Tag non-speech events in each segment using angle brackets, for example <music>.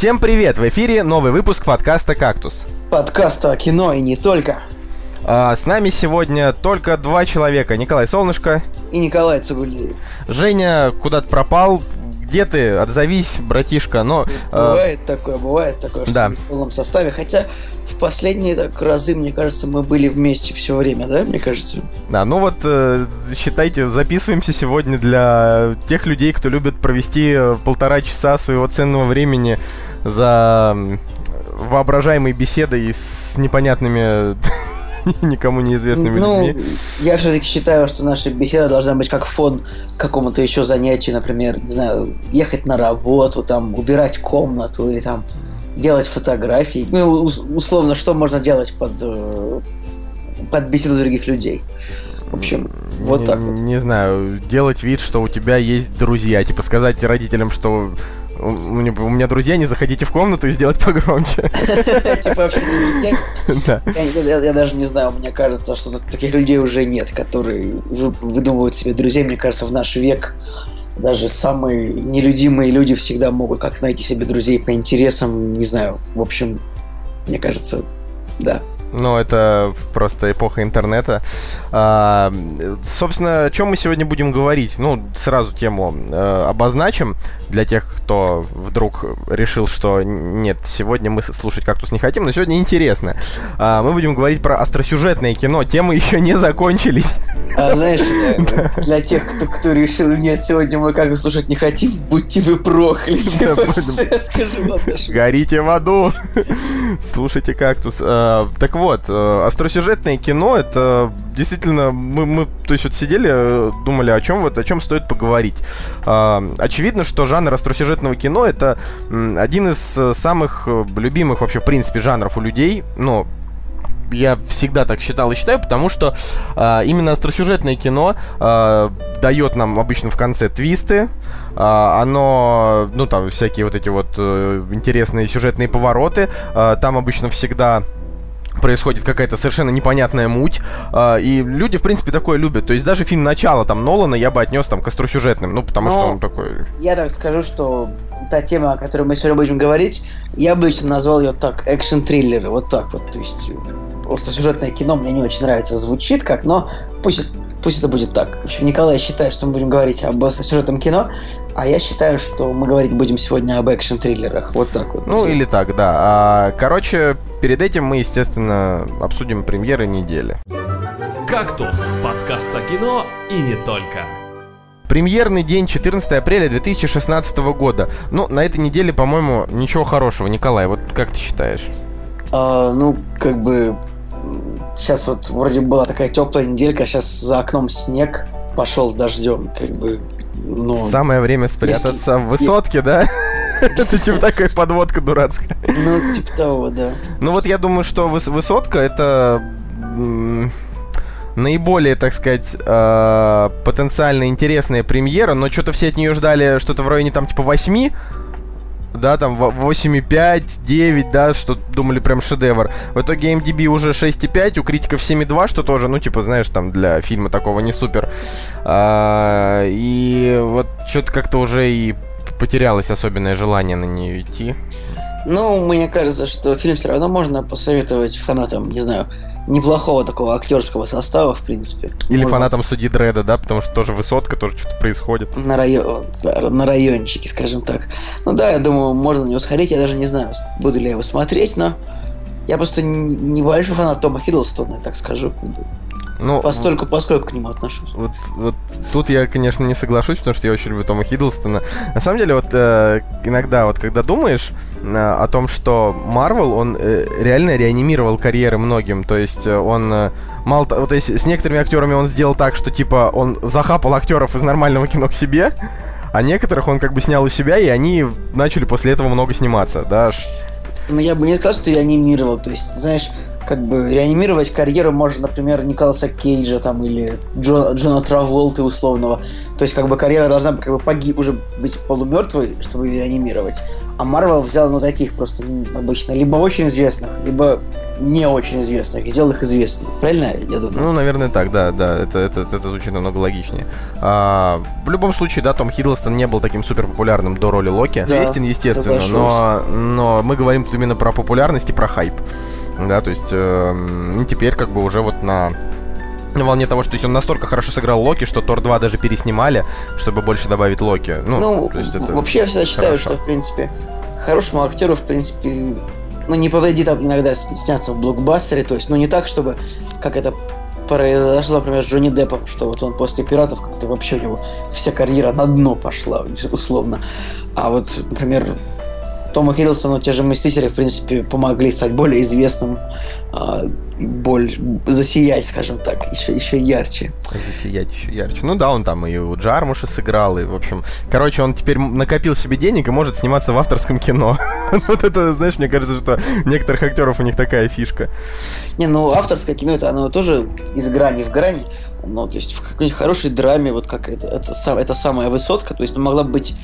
Всем привет! В эфире новый выпуск подкаста «Кактус». Подкаста о кино и не только. А, с нами сегодня только два человека. Николай Солнышко. И Николай Цугулиев. Женя куда-то пропал. Где ты? Отзовись, братишка. Но, а, бывает э... такое, бывает такое, что да. в полном составе. Хотя в последние так разы, мне кажется, мы были вместе все время, да, мне кажется? Да, ну вот, э, считайте, записываемся сегодня для тех людей, кто любит провести э, полтора часа своего ценного времени за воображаемой беседой с непонятными <laughs> никому неизвестными ну, людьми. Я все-таки считаю, что наша беседа должна быть как фон какому-то еще занятию, например, не знаю, ехать на работу, там, убирать комнату или там делать фотографии. Ну, условно, что можно делать под, э, под беседу других людей. В общем, вот не, так вот. Не знаю, делать вид, что у тебя есть друзья. Типа сказать родителям, что у меня друзья, не заходите в комнату и сделать погромче. <laughs> Типа общаться <laughs> Да. Я даже не знаю, мне кажется, что таких людей уже нет, которые выдумывают себе друзей. Мне кажется, в наш век даже самые нелюдимые люди всегда могут как найти себе друзей по интересам, не знаю. В общем, мне кажется, да. Ну, это просто эпоха интернета. А, собственно, о чем мы сегодня будем говорить? Ну, сразу тему э, обозначим для тех, кто вдруг решил, что нет, сегодня мы слушать кактус не хотим, но сегодня интересно. А, мы будем говорить про остросюжетное кино. Темы <laughs> еще не закончились. А, знаешь, для тех, кто, кто решил, нет, сегодня мы как слушать не хотим, будьте вы прокляты. <laughs> Горите в аду. Слушайте кактус. А, так вот, э, остросюжетное кино, это действительно, мы, мы то есть вот сидели, э, думали, о чем вот, о чем стоит поговорить. А, очевидно, что жанр остросюжетного кино это один из э, самых любимых вообще, в принципе, жанров у людей, ну, я всегда так считал и считаю, потому что э, именно остросюжетное кино э, дает нам обычно в конце твисты, э, оно, ну там всякие вот эти вот э, интересные сюжетные повороты, э, там обычно всегда происходит какая-то совершенно непонятная муть, э, и люди, в принципе, такое любят. То есть даже фильм «Начало» там Нолана я бы отнес там к остросюжетным, ну, потому Но что он такой... Я так скажу, что та тема, о которой мы сегодня будем говорить, я бы лично назвал ее так, экшн-триллеры, вот так вот, то есть остросюжетное кино мне не очень нравится, звучит как, но пусть, пусть это будет так. В общем, Николай считает, что мы будем говорить об остросюжетном кино, а я считаю, что мы говорить будем сегодня об экшн-триллерах. Вот так вот. Ну, или так, да. А, короче, перед этим мы, естественно, обсудим премьеры недели. «Кактус» — подкаст о кино и не только. Премьерный день 14 апреля 2016 года. Ну, на этой неделе, по-моему, ничего хорошего. Николай, вот как ты считаешь? А, ну, как бы сейчас вот вроде была такая теплая неделька, сейчас за окном снег пошел с дождем, как бы. Ну, Самое время спрятаться если... в высотке, да? Это типа такая подводка дурацкая. Ну, типа того, да. Ну вот я думаю, что высотка это наиболее, так сказать, э, потенциально интересная премьера, но что-то все от нее ждали что-то в районе там типа 8, да, там 8,5, 9, да, что думали прям шедевр. В итоге MDB уже 6,5, у критиков 7,2, что тоже, ну, типа, знаешь, там для фильма такого не супер. А, и вот что-то как-то уже и потерялось особенное желание на нее идти. Ну, мне кажется, что фильм все равно можно посоветовать фанатам, не знаю, неплохого такого актерского состава, в принципе. Или Можно... фанатам судьи Дреда, да, потому что тоже высотка, тоже что-то происходит. На, район, на райончике, скажем так. Ну да, я думаю, можно на него сходить, я даже не знаю, буду ли я его смотреть, но я просто небольшой фанат Тома Хиддлстона, я так скажу. Ну, Постольку, поскольку к нему отношусь. Вот, вот тут я, конечно, не соглашусь, потому что я очень люблю Тома Хиддлстона. На самом деле, вот э, иногда, вот когда думаешь э, о том, что Марвел, он э, реально реанимировал карьеры многим. То есть э, он э, мало вот если с некоторыми актерами он сделал так, что типа он захапал актеров из нормального кино к себе, а некоторых он как бы снял у себя, и они начали после этого много сниматься, да. Ну, я бы не сказал, что реанимировал. То есть, знаешь, как бы реанимировать карьеру можно, например, Николаса Кейджа там или Джона, Джона Траволты условного. То есть как бы карьера должна как бы погиб, уже быть полумертвой, чтобы ее реанимировать. А Марвел взял ну таких просто ну, обычно либо очень известных, либо не очень известных и сделал их известными. Правильно я думаю? Ну, наверное, так, да, да, это, это, это звучит намного логичнее. А, в любом случае, да, Том Хиддлстон не был таким супер популярным до роли Локи. Да, Известен, естественно, но, но мы говорим тут именно про популярность и про хайп. Да, то есть э, теперь как бы уже вот на на волне того, что то есть он настолько хорошо сыграл Локи, что Тор 2 даже переснимали, чтобы больше добавить Локи. Ну, Ну, то есть это вообще я всегда считаю, хорошо. что, в принципе, хорошему актеру, в принципе, ну, не повредит иногда сняться в блокбастере, то есть, ну, не так, чтобы, как это произошло, например, с Джонни Деппом, что вот он после «Пиратов» как-то вообще у него вся карьера на дно пошла, <laughs> условно. А вот, например, Тому Хиддлстону те же «Мстители», в принципе, помогли стать более известным, а, боль, засиять, скажем так, еще, еще ярче. засиять еще ярче. Ну да, он там и у Джармуша сыграл, и, в общем, короче, он теперь накопил себе денег и может сниматься в авторском кино. <laughs> Вот это, знаешь, мне кажется, что некоторых актеров у них такая фишка. Не, ну авторское кино это оно тоже из грани в грань. Ну, то есть в какой-нибудь хорошей драме, вот как это, это, сам- это самая высотка, то есть ну, могла бы быть,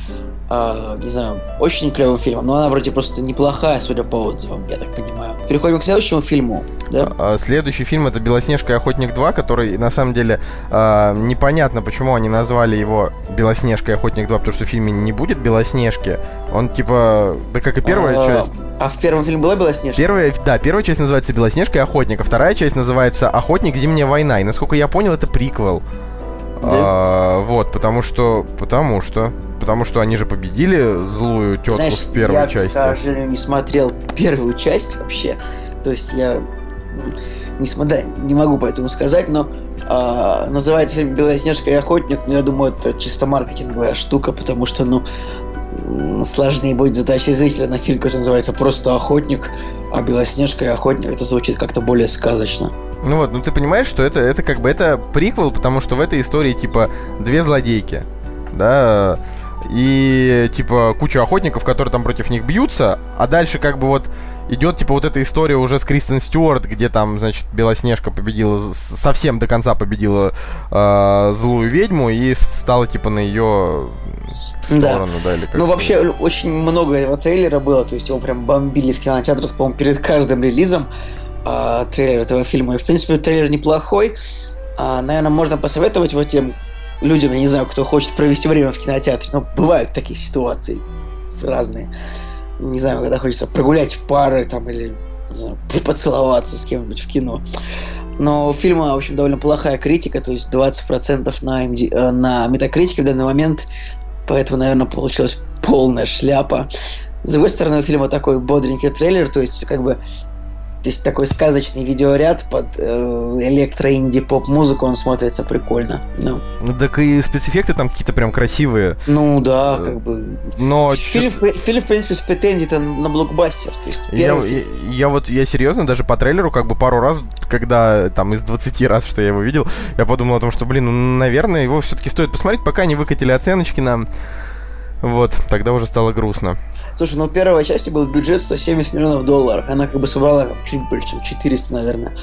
а, не знаю, очень клевым фильмом, но она вроде просто неплохая, судя по отзывам, я так понимаю. Переходим к следующему фильму, да? А, Следующий фильм это Белоснежка и Охотник 2, который на самом деле а, непонятно, почему они назвали его Белоснежка и Охотник 2, потому что в фильме не будет Белоснежки. Он типа, да как и первая А, часть. А в первом фильме была Белоснежка? Первая, да, первая часть называется Белоснежка и Охотник, а вторая часть называется Охотник Зимняя война. И насколько я понял, это приквел. А, вот, потому что, потому что, потому что они же победили злую тетку Знаешь, в первой я, части. к сожалению, не смотрел первую часть вообще. То есть я не, см- да, не могу поэтому сказать, но а, называется фильм «Белоснежка и охотник», но я думаю, это чисто маркетинговая штука, потому что, ну, сложнее будет затащить зрителя на фильм, который называется просто «Охотник», а «Белоснежка и охотник» это звучит как-то более сказочно. Ну вот, ну ты понимаешь, что это, это как бы это приквел, потому что в этой истории типа две злодейки, да, и типа куча охотников, которые там против них бьются, а дальше как бы вот идет типа вот эта история уже с Кристен Стюарт, где там, значит, Белоснежка победила, совсем до конца победила э, злую ведьму и стала типа на ее Да. сторону, да, или как Ну, вообще, очень много этого трейлера было, то есть его прям бомбили в кинотеатрах, по-моему, перед каждым релизом а, трейлер этого фильма. И, в принципе, трейлер неплохой. А, наверное, можно посоветовать вот тем людям, я не знаю, кто хочет провести время в кинотеатре, но бывают такие ситуации разные. Не знаю, когда хочется прогулять пары там или не знаю, <laughs> поцеловаться с кем-нибудь в кино. Но у фильма, в общем, довольно плохая критика, то есть 20% на, MD, э, на метакритике в данный момент, поэтому, наверное, получилась полная шляпа. С другой стороны, у фильма такой бодренький трейлер, то есть, как бы, то есть такой сказочный видеоряд под э, электро-инди-поп-музыку, он смотрится прикольно. Ну, так и спецэффекты там какие-то прям красивые, ну да, как бы... но... Фильм, в при- фильм, в принципе, с претензией на блокбастер. То есть Я, я- я вот, я серьезно, даже по трейлеру, как бы пару раз, когда там из 20 раз, что я его видел, я подумал о том, что, блин, ну, наверное, его все-таки стоит посмотреть, пока не выкатили оценочки нам. Вот, тогда уже стало грустно. Слушай, ну первой части был бюджет 170 миллионов долларов. Она как бы собрала чуть больше, чем 400, наверное.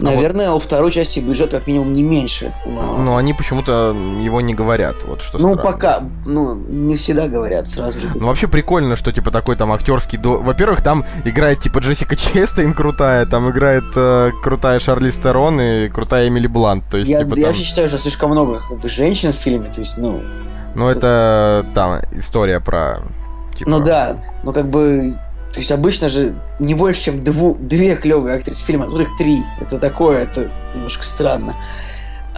А Наверное, у второй части бюджет как минимум не меньше. Но, Но они почему-то его не говорят, вот что ну, странно. пока, ну, не всегда говорят сразу же. Ну, вообще прикольно, что, типа, такой там актерский... До... Во-первых, там играет, типа, Джессика Честейн крутая, там играет э, крутая Шарли Стерон и крутая Эмили Блант. То есть, я, типа, я там... вообще считаю, что слишком много как бы, женщин в фильме, то есть, ну, Ну, это там история про... Типа... ну да, ну как бы, то есть обычно же не больше, чем дву, две клевые актрисы фильма, а тут их три. Это такое, это немножко странно.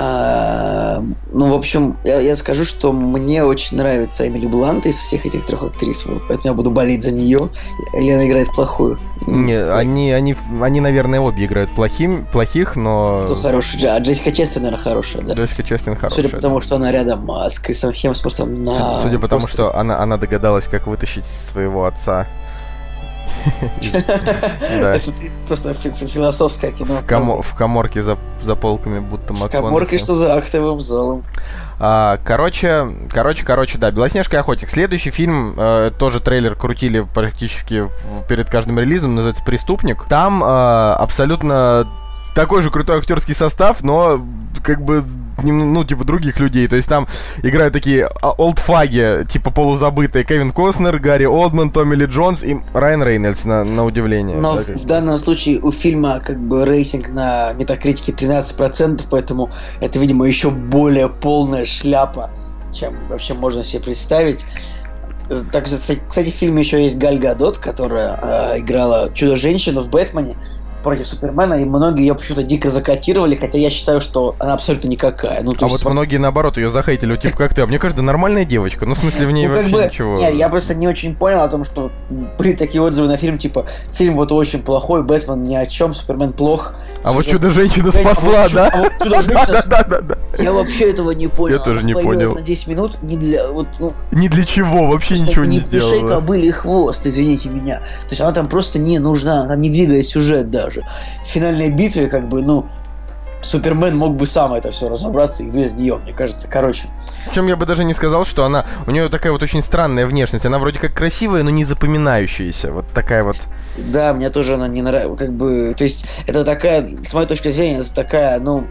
А, ну, в общем, я, я скажу, что мне очень нравится Эмили Блант из всех этих трех актрис, поэтому я буду болеть за нее. Она играет плохую. Не, они, они, они, наверное, обе играют плохим, плохих, но... Кто хороший? Дж- А Джессика Честер, наверное, хорошая, да? Джессика Честейн хорошая. Судя по тому, что она рядом а, с Крисом Хемсвортом <laughs> на... Судя- Судя по тому, просто- что она, она догадалась, как вытащить своего отца. Это просто фи- фи- философское кино. В, комо- в коморке за, полками, будто В коморке, что за актовым залом. А, короче, короче, короче, да, Белоснежка и охотник. Следующий фильм, э, тоже трейлер крутили практически перед каждым релизом, называется «Преступник». Там э, абсолютно такой же крутой актерский состав, но как бы, ну, типа, других людей. То есть там играют такие а, олдфаги, типа, полузабытые. Кевин Костнер, Гарри Олдман, Томми Ли Джонс и Райан Рейнольдс, на, на удивление. Но так, в данном случае у фильма, как бы, рейтинг на метакритике 13%, поэтому это, видимо, еще более полная шляпа, чем вообще можно себе представить. Также, кстати, в фильме еще есть Галь Гадот, которая э, играла Чудо-женщину в Бэтмене против Супермена, и многие ее почему-то дико закотировали, хотя я считаю, что она абсолютно никакая. Ну, а вот по... многие, наоборот, ее захейтили, типа как ты. А мне кажется, нормальная девочка. Ну, в смысле, в ней ну, вообще бы... ничего. Нет, я просто не очень понял о том, что при такие отзывы на фильм, типа, фильм вот очень плохой, Бэтмен ни о чем, Супермен плох. А вот Чудо-женщина спасла, да? А Чудо-женщина... <laughs> Да, да, да. Я вообще этого не понял. Я тоже не понял. на 10 минут не для... Вот, ну, не для чего, вообще ничего не сделала. Не кобыли хвост, извините меня. То есть она там просто не нужна, она не двигает сюжет даже. Финал финальной битве, как бы, ну, Супермен мог бы сам это все разобраться и без нее, мне кажется. Короче. Причем я бы даже не сказал, что она. У нее такая вот очень странная внешность. Она вроде как красивая, но не запоминающаяся. Вот такая вот. Да, мне тоже она не нравится. Как бы. То есть, это такая, с моей точки зрения, это такая, ну.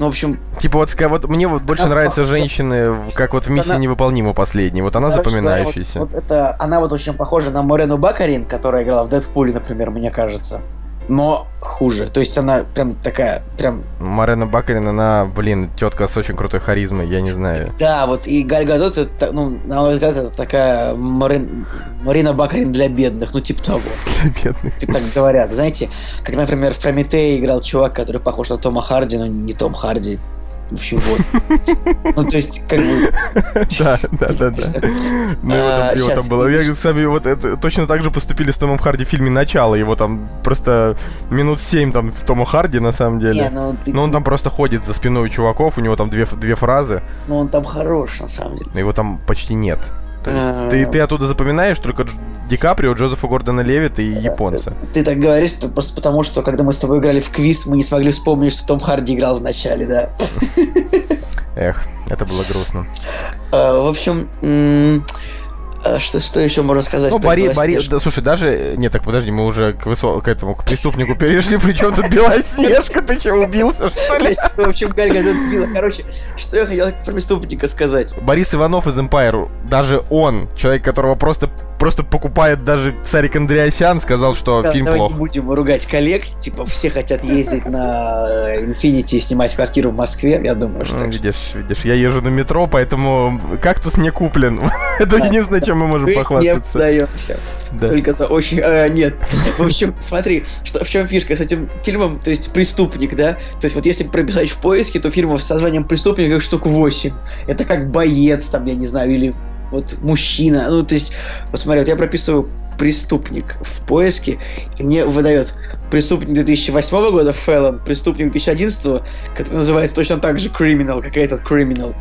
Ну, в общем... Типа вот, вот мне вот больше она, нравятся женщины, как вот в «Миссии она... невыполнима» последней. Вот она Короче, запоминающаяся. Вот, вот это, она вот очень похожа на Морену Бакарин, которая играла в «Дэдпуле», например, мне кажется но хуже. То есть она прям такая, прям... Марена Бакарин, она, блин, тетка с очень крутой харизмой, я не знаю. Да, вот и Галь Гадот, это, ну, на мой взгляд, это такая Марин... Марина Бакарин для бедных, ну, типа того. <laughs> Для бедных. Так говорят. Знаете, как, например, в Прометее играл чувак, который похож на Тома Харди, но не Том Харди, в общем, вот. Ну, то есть, как бы... Да, да, да, да. Ну, его там было. Я сами вот точно так же поступили с Томом Харди в фильме «Начало». Его там просто минут семь там в Тома Харди, на самом деле. Но ну, он там просто ходит за спиной у чуваков, у него там две фразы. Ну, он там хорош, на самом деле. Но его там почти нет. То есть ты, ты оттуда запоминаешь только Ди Каприо, Джозефа Гордона Левита и японца. Ты так говоришь просто потому, что когда мы с тобой играли в квиз, мы не смогли вспомнить, что Том Харди играл в начале, да. Эх, это было грустно. А, в общем, а что, что еще можно сказать? Ну, Бори, Бори, да, слушай, даже... Нет, так подожди, мы уже к, высо... к этому, к преступнику перешли, причем тут Белоснежка, ты что, убился, что ли? <laughs> В общем, Гальга тут сбила. Короче, что я хотел про преступника сказать? Борис Иванов из Empire, даже он, человек, которого просто просто покупает даже царик Андреасян, сказал, что да, фильм давай плох. не будем ругать коллег, типа все хотят ездить на Infinity и снимать квартиру в Москве, я думаю, что... Ну, видишь, видишь, я езжу на метро, поэтому кактус не куплен. <laughs> Это единственное, чем мы можем похвастаться. Не даемся. Только за очень... Э, нет. В общем, смотри, что, в чем фишка с этим фильмом, то есть преступник, да? То есть вот если прописать в поиске, то фильмов с названием преступник их штук 8. Это как боец, там, я не знаю, или вот мужчина. Ну, то есть, вот смотри, вот я прописываю преступник в поиске, и мне выдает преступник 2008 года Фэллон, преступник 2011, который называется точно так же Criminal, как этот Criminal.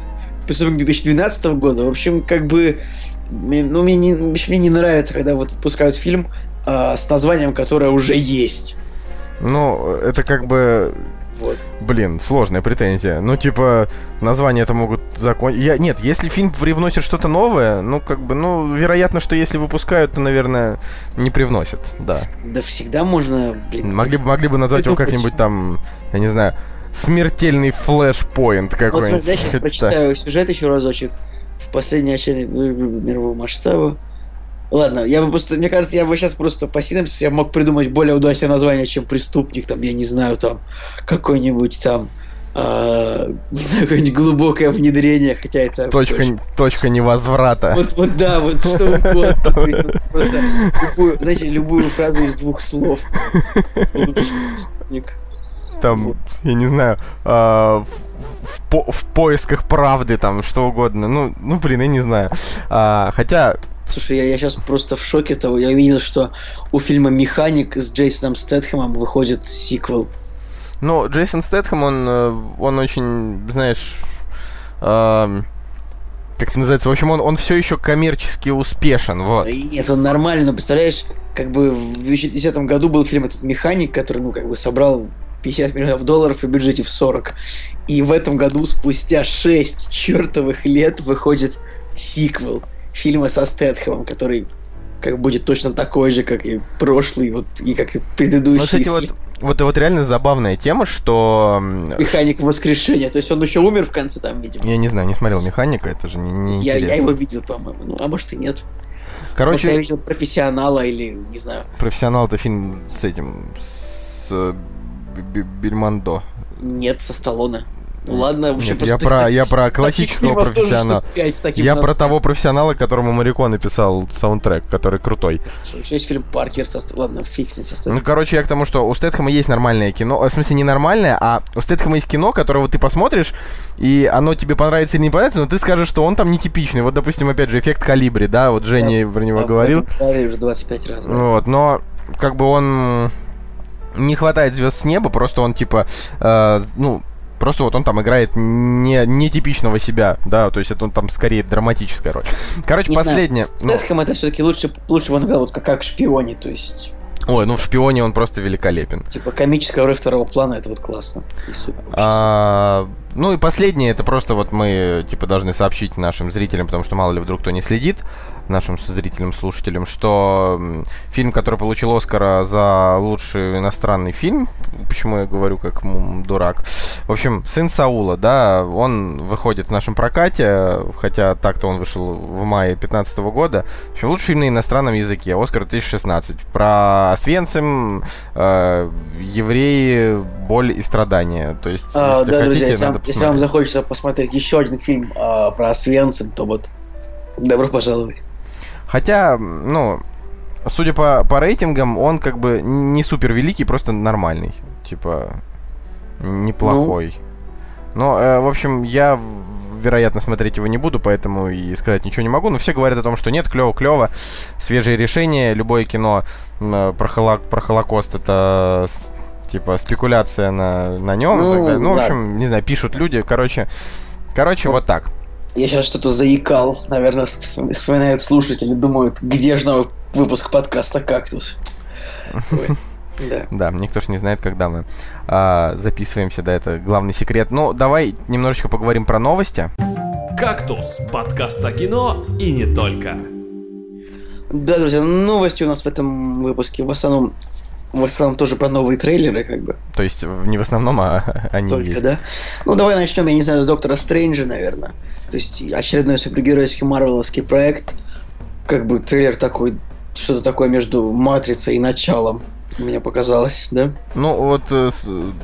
Преступник 2012 года. В общем, как бы, ну, мне не, мне не нравится, когда вот выпускают фильм э, с названием, которое уже есть. Ну, это как бы вот. Блин, сложная претензия. Ну, типа, название это могут закончить. Я... Нет, если фильм привносит что-то новое, ну, как бы, ну, вероятно, что если выпускают, то, наверное, не привносят, да. Да всегда можно, блин. Могли, бы, могли бы назвать его как-нибудь там, я не знаю, смертельный флешпоинт какой-нибудь. Вот, я сейчас <laughs> прочитаю сюжет еще разочек. В последней отчаянной мирового масштаба Ладно, я бы просто, мне кажется, я бы сейчас просто по синапсису я мог придумать более удачное название, чем преступник, там, я не знаю, там, какой-нибудь там, э, не знаю, какое-нибудь глубокое внедрение, хотя это... Точка, очень... точка невозврата. Вот, вот да, вот что угодно. Просто любую, знаете, любую фразу из двух слов. Там, вот. я не знаю, в, в, по, в поисках правды, там, что угодно. Ну, ну блин, я не знаю. А, хотя, Слушай, я, я сейчас просто в шоке того. Я видел, что у фильма «Механик» с Джейсоном Стэтхэмом выходит сиквел. Ну, Джейсон Стэтхэм, он, э, он очень, знаешь, э, как это называется, в общем, он, он все еще коммерчески успешен, вот. Нет, он нормально, представляешь, как бы в 2010 году был фильм этот «Механик», который, ну, как бы собрал 50 миллионов долларов при бюджете в 40. И в этом году, спустя 6 чертовых лет, выходит сиквел фильма со Стэтхэмом, который как будет точно такой же, как и прошлый, вот, и как и предыдущий. Ну, кстати, вот вот, вот реально забавная тема, что... Механик воскрешения, то есть он еще умер в конце там, видимо. Я не знаю, не смотрел «Механика», это же не, не я, интересно. я его видел, по-моему, ну, а может и нет. Короче, Может, я видел профессионала или, не знаю. «Профессионал» — это фильм с этим, с э, Бельмондо. Нет, со Сталлоне. Ну ладно, в общем, Нет, я про, я про классического профессионала. Я про того профессионала, которому Марико написал саундтрек, который крутой. Еще есть фильм Паркер со Ладно, со Ну, короче, я к тому, что у Стэтхэма есть нормальное кино. э, В смысле, не нормальное, а у Стэтхэма есть кино, которого ты посмотришь, и оно тебе понравится или не понравится, но ты скажешь, что он там нетипичный. Вот, допустим, опять же, эффект калибри, да, вот Женя про него Да, говорил. Уже 25 раз. да. Вот, но как бы он не хватает звезд с неба, просто он типа, э, ну, просто вот он там играет не, нетипичного себя, да, то есть это он там скорее драматическая роль. Короче, Не знаю. последнее. ну, Стэтхэм это все-таки лучше, лучше он играл вот как, как в шпионе, то есть ой, ну в шпионе он просто великолепен. типа комическая роль второго плана, это вот классно. А, ну и последнее, это просто вот мы типа должны сообщить нашим зрителям, потому что мало ли вдруг кто не следит, нашим зрителям, слушателям, что фильм, который получил Оскара за лучший иностранный фильм, почему я говорю как дурак, в общем, «Сын Саула», да, он выходит в нашем прокате, хотя так-то он вышел в мае 2015 года. В общем, лучший фильм на иностранном языке, Оскар 2016. Про Освенцим, э, евреи, боль и страдания. То есть, А, если да, хотите, друзья, если надо вам, если вам захочется посмотреть еще один фильм а, про Освенцим, то вот добро пожаловать. Хотя, ну, судя по, по рейтингам, он как бы не супер великий, просто нормальный. Типа, неплохой. Но, э, в общем, я, вероятно, смотреть его не буду, поэтому и сказать ничего не могу. Но все говорят о том, что нет, клево, клево. Свежие решения. Любое кино э, про, холо- про Холокост это типа спекуляция на, на нем. Ну, Ну, в общем, не знаю, пишут люди. Короче, короче, вот так. Я сейчас что-то заикал, наверное, вспом- вспоминают слушатели, думают, где же новый выпуск подкаста «Кактус». <laughs> Да. Да, никто ж не знает, когда мы а, записываемся, да, это главный секрет. Ну, давай немножечко поговорим про новости. «Кактус» – подкаст о кино и не только. Да, друзья, новости у нас в этом выпуске в основном в основном тоже про новые трейлеры, как бы. То есть не в основном, а <laughs> они Только, есть. да? Ну, давай начнем, я не знаю, с Доктора Стрэнджа, наверное. То есть очередной супергеройский марвеловский проект. Как бы трейлер такой, что-то такое между Матрицей и Началом. Мне показалось, да? Ну, вот, э,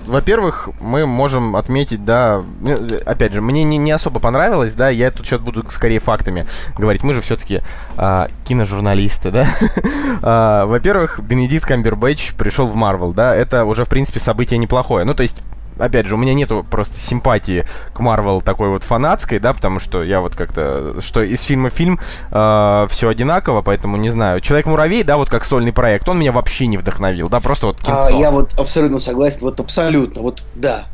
во-первых, мы можем отметить, да, э, опять же, мне не, не особо понравилось, да, я тут сейчас буду скорее фактами говорить. Мы же все-таки киножурналисты, да. <laughs> А, во-первых, Бенедикт Камбербэтч пришел в Марвел, да, это уже, в принципе, событие неплохое. Ну, то есть, опять же, у меня нету просто симпатии к Марвел такой вот фанатской, да, потому что я вот как-то, что из фильма в фильм все одинаково, поэтому не знаю. Человек-муравей, да, вот как сольный проект, он меня вообще не вдохновил, да, просто вот А, кинцо. я вот абсолютно согласен, вот абсолютно, вот да.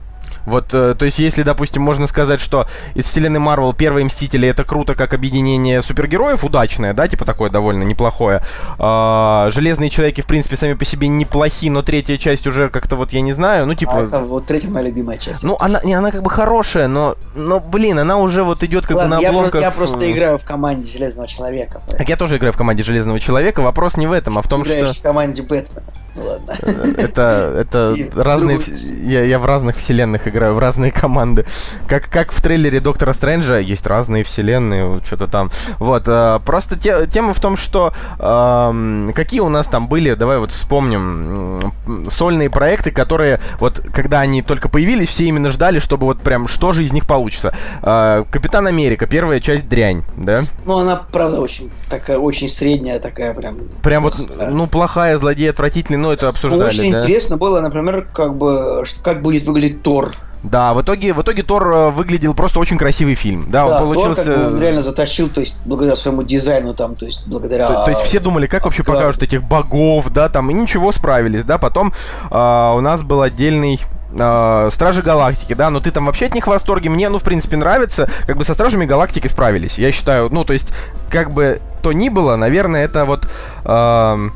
Вот, э, то есть, если, допустим, можно сказать, что из вселенной Марвел первые Мстители это круто как объединение супергероев, удачное, да, типа такое довольно неплохое. А, Железные Человеки, в принципе, сами по себе неплохие, но третья часть уже как-то вот, я не знаю, ну, А типа... это вот третья моя любимая часть. Ну, она, не, она как бы хорошая, но, но, блин, она уже вот идет как Ладно, бы на я, обломках... просто, я просто играю в команде Железного Человека. Так я тоже играю в команде Железного Человека. Вопрос не в этом, а в том, играешь что в команде Бэтмена. Ну ладно. это, это И разные... другой- Я, я в разных вселенных играю, в разные команды. Как, как в трейлере Доктора Стрэнджа есть разные вселенные, что-то там. Вот, э, просто те- тема в том, что эм, какие у нас там были, давай вот вспомним, сольные проекты, которые вот, когда они только появились, все именно ждали, чтобы вот прям, что же из них получится. Э, Капитан Америка, первая часть дрянь, да? Ну, она, правда, очень такая, очень средняя, такая прям. Прям вот, ну, плохая, злодей, отвратительный, но это Ну, обсуждали, очень да? интересно было, например, как бы, как будет выглядеть Тор. Да, в итоге, в итоге Тор э, выглядел просто очень красивый фильм. Да, да, он получился... Тор как бы он реально затащил, то есть, благодаря своему дизайну там, то есть, благодаря... То, то есть все думали, как вообще Оскар. покажут этих богов, да, там, и ничего, справились, да, потом а, у нас был отдельный а, Стражи Галактики, да, но ты там вообще от них в восторге, мне, ну, в принципе, нравится, как бы со Стражами Галактики справились, я считаю, ну, то есть, как бы то ни было, наверное, это вот... ам,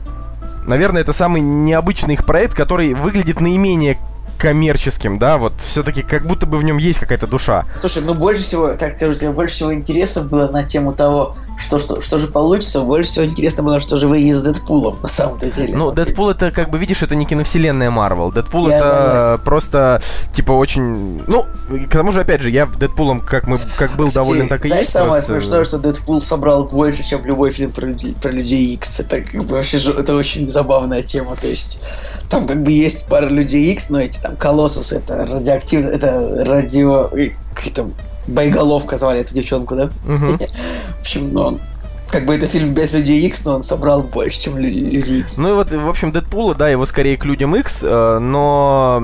Наверное, это самый необычный их проект, который выглядит наименее коммерческим, да, вот все-таки как будто бы в нем есть какая-то душа. Слушай, ну больше всего, так скажу больше всего интересов было на тему того, что, что, что же получится. Больше всего интересно было, что же вы с Дэдпулом на самом-то деле. Ну, Дэдпул это, как бы, видишь, это не киновселенная Марвел. Дэдпул Я это согласен. просто, типа, очень... Ну, к тому же, опять же, я Дэдпулом, как, мы, как был Кстати, доволен, так и знаешь, есть. самое просто- смешное, что Дэдпул собрал больше, чем любой фильм про людей, про людей Икс. Это как бы вообще это очень забавная тема. То есть там как бы есть пара людей Икс, но эти там Колоссус, это радиоактивно, это радио... Как там боеголовка звали эту девчонку, да? Мгм. <laughs> В общем, ну, он как бы это фильм без людей Икс, но он собрал больше, чем люди, люди Икс. Ну и вот, в общем, Дэдпула, да, его скорее к людям X, э, но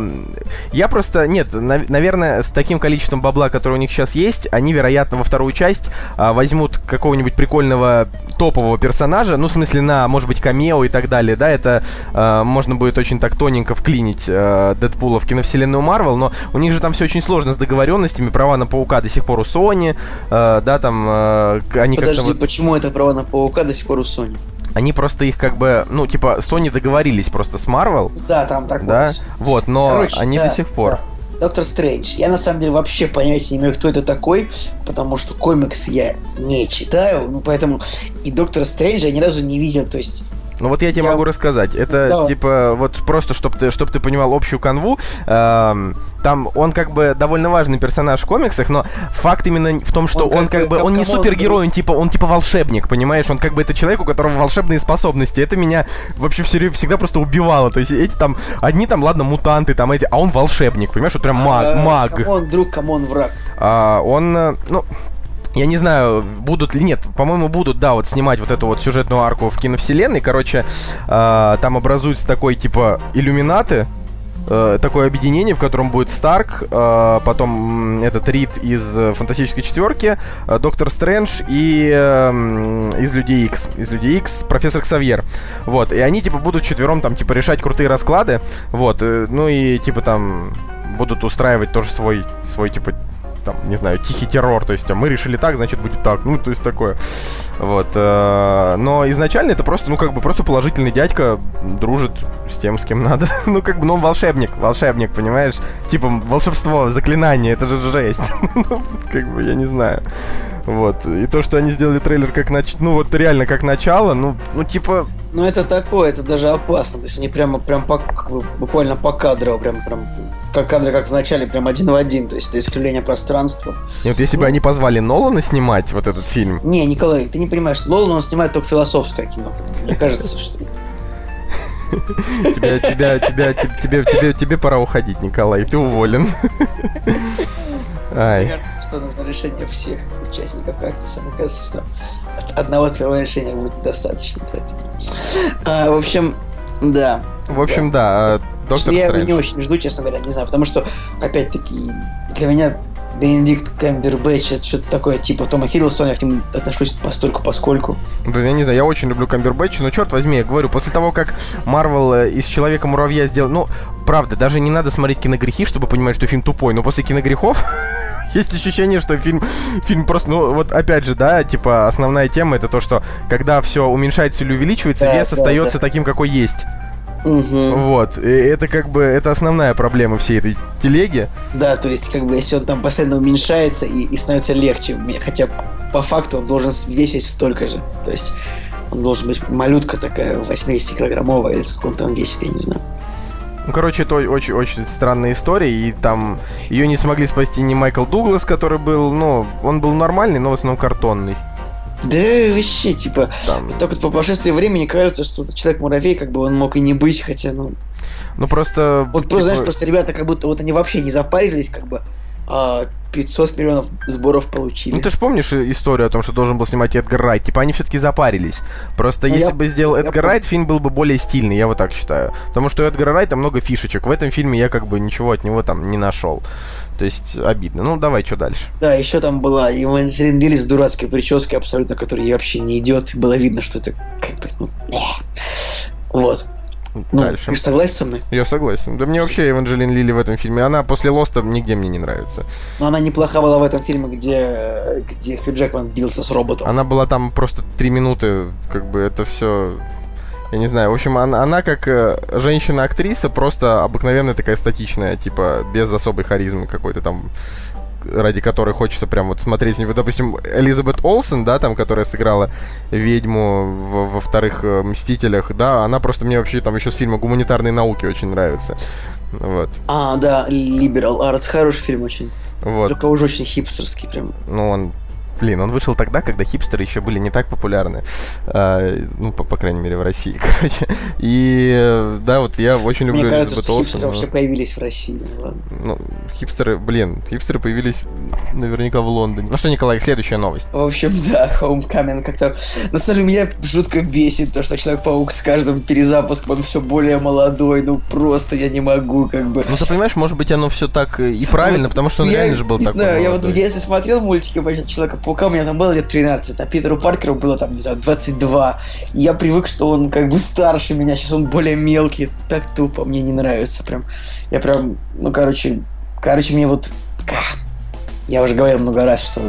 я просто, нет, нав- наверное, с таким количеством бабла, которое у них сейчас есть, они, вероятно, во вторую часть а, возьмут какого-нибудь прикольного топового персонажа, ну, в смысле, на, может быть, камео и так далее, да, это э, можно будет очень так тоненько вклинить э, Дэдпула в киновселенную Марвел, но у них же там все очень сложно с договоренностями, права на Паука до сих пор у Sony, э, да, там, э, они как-то Подожди, почему это право на Паука до сих пор у Sony? они просто их как бы, ну, типа, Sony договорились просто с Marvel, Да, там так да, вот, но Короче, они да, до сих пор. да. Доктор Стрэндж. Я на самом деле вообще понятия не имею, кто это такой, потому что комикс я не читаю, ну поэтому и Доктор Стрэнджа я ни разу не видел, то есть Ну вот я тебе Я- могу рассказать. Это Давай. типа вот просто, чтобы ты, чтоб ты понимал общую канву. эм, там он как бы довольно важный персонаж в комиксах, но факт именно в том, что Он он, как как бы- он не супергерой, он типа он типа волшебник, понимаешь? Он как бы это человек, у которого волшебные способности. Это меня вообще все, всегда просто убивало. То есть эти там одни там, ладно, мутанты, там эти, а он волшебник, понимаешь? Вот прям маг, а, маг. Он друг, кому он враг. А, он, э, ну, я не знаю, будут ли нет, по-моему, будут, да, вот снимать вот эту вот сюжетную арку в киновселенной. Короче, а, там образуется такой типа иллюминаты. э, Такое объединение, в котором будет Старк, э, потом этот Рид из э, Фантастической четверки, э, Доктор Стрэндж и э, из Людей Икс, из Людей Икс профессор Ксавьер. Вот, и они типа будут четвером там типа решать крутые расклады, вот, э, ну и типа там будут устраивать тоже свой, свой типа там, не знаю, тихий террор, то есть а мы решили так, значит будет так, ну, то есть такое. Вот. э, Но изначально это просто, ну, как бы просто положительный дядька дружит с тем, с кем надо. <laughs> Ну, как бы, ну, волшебник, волшебник, понимаешь? Типа, волшебство, заклинание, это же жесть. <laughs> Ну, как бы, я не знаю. Вот. И то, что они сделали трейлер как нач... ну, вот реально как начало, ну, ну, типа, Ну это такое, это даже опасно. То есть они прямо прям по, как бы буквально по кадру, прям прям как кадры, как в начале, прям один в один. То есть это искривление пространства. и вот если бы они позвали Нолана снимать вот этот фильм, Не, Николай, ты не понимаешь, Нолан он снимает только философское кино. Мне кажется, что тебя, тебя, тебя, те- тебе, тебе, тебе пора уходить, Николай, ты уволен. Ай. Что нужно решение всех участников кактуса. Мне кажется, что от одного твоего решения будет достаточно. А, в общем, да. В общем, да, э, доктор я его не Стрэндж. очень жду, честно говоря, не знаю, потому что, опять-таки, для меня Бенедикт Камбербэтч это что-то такое, типа Тома Хиддлстона, я к нему отношусь постольку поскольку. Блин, я не знаю, я очень люблю Камбербэтча, но черт возьми, я говорю, после того, как Марвел э, из Человека-муравья сделал... Ну, правда, даже не надо смотреть киногрехи, чтобы понимать, что фильм тупой, но после киногрехов <laughs> есть ощущение, что фильм, фильм просто, ну, вот опять же, да, типа, основная тема это то, что когда все уменьшается или увеличивается, Да, вес да, остается таким, какой есть. Мгм. Вот, и это как бы, это основная проблема всей этой телеги. Да, то есть, как бы, если он там постоянно уменьшается и, и становится легче, хотя по факту он должен весить столько же. То есть, он должен быть малютка такая, 80-килограммовая, или сколько он там весит, я не знаю. Ну, короче, это очень-очень странная история, и там ее не смогли спасти ни Майкл Дуглас, который был, ну, он был нормальный, но в основном картонный. Да вообще, типа, Там, только по прошествии времени кажется, что человек-муравей, как бы он мог и не быть, хотя, ну... ну просто... Вот типа, просто, знаешь, просто ребята как будто вот они вообще не запарились, как бы, а 500 миллионов сборов получили. Ну ты же помнишь и- историю о том, что должен был снимать Эдгар Райт? Типа они все-таки запарились. Просто Ну, если я- бы сделал я Эдгар Райт, фильм был бы более стильный, я вот так считаю. Потому что у Эдгара Райта много фишечек. В этом фильме я как бы ничего от него там не нашел. То есть обидно. Ну давай, что дальше? Да, еще там была Евангелин Лили с дурацкой прической абсолютно, которая ей вообще не идет. Было видно, что это как бы, ну. Вот. Ну, дальше. ты согласен со мной? Я согласен. Да мне вообще Эванжелин Лили в этом фильме, она после Лоста нигде мне не нравится. Но она неплоха была в этом фильме, где, где Хью Джекман бился с роботом. Она была там просто три минуты, как бы это все... Я не знаю, в общем, она, она как э, женщина-актриса, просто обыкновенная такая статичная, типа, без особой харизмы какой-то там ради которой хочется прям вот смотреть. Вот, допустим, Элизабет Олсен, да, там, которая сыграла ведьму в, во вторых э, «Мстителях», да, она просто мне вообще там еще с фильма «Гуманитарные науки» очень нравится. Вот. А, да, Liberal Arts, хороший фильм очень. Вот. Только уже очень хипстерский прям. Ну, он Блин, он вышел тогда, когда хипстеры еще были не так популярны. А, ну, по, по крайней мере, в России, <laughs> короче. И да, вот я очень люблю Мне кажется, Элизабет что Олсен, хипстеры но- вообще появились в России. ну ладно. Ну, хипстеры, блин, хипстеры появились наверняка в Лондоне. Ну что, Николай, следующая новость. В общем, да, Homecoming как-то... На самом деле, меня жутко бесит то, что Человек-паук с каждым перезапуском, он все более молодой, ну просто я не могу, как бы... Ну, ты понимаешь, может быть, оно все так э, и правильно, Вот потому что он я реально же был не такой знаю, я вот молодой. в детстве смотрел мультики по Человека-паука, у меня там было лет 13, а Питеру Паркеру было там, не знаю, 22. И я привык, что он как бы старше меня, сейчас он более мелкий, так тупо, мне не нравится прям. Я прям, ну, короче, короче, мне вот... Я уже говорил много раз, что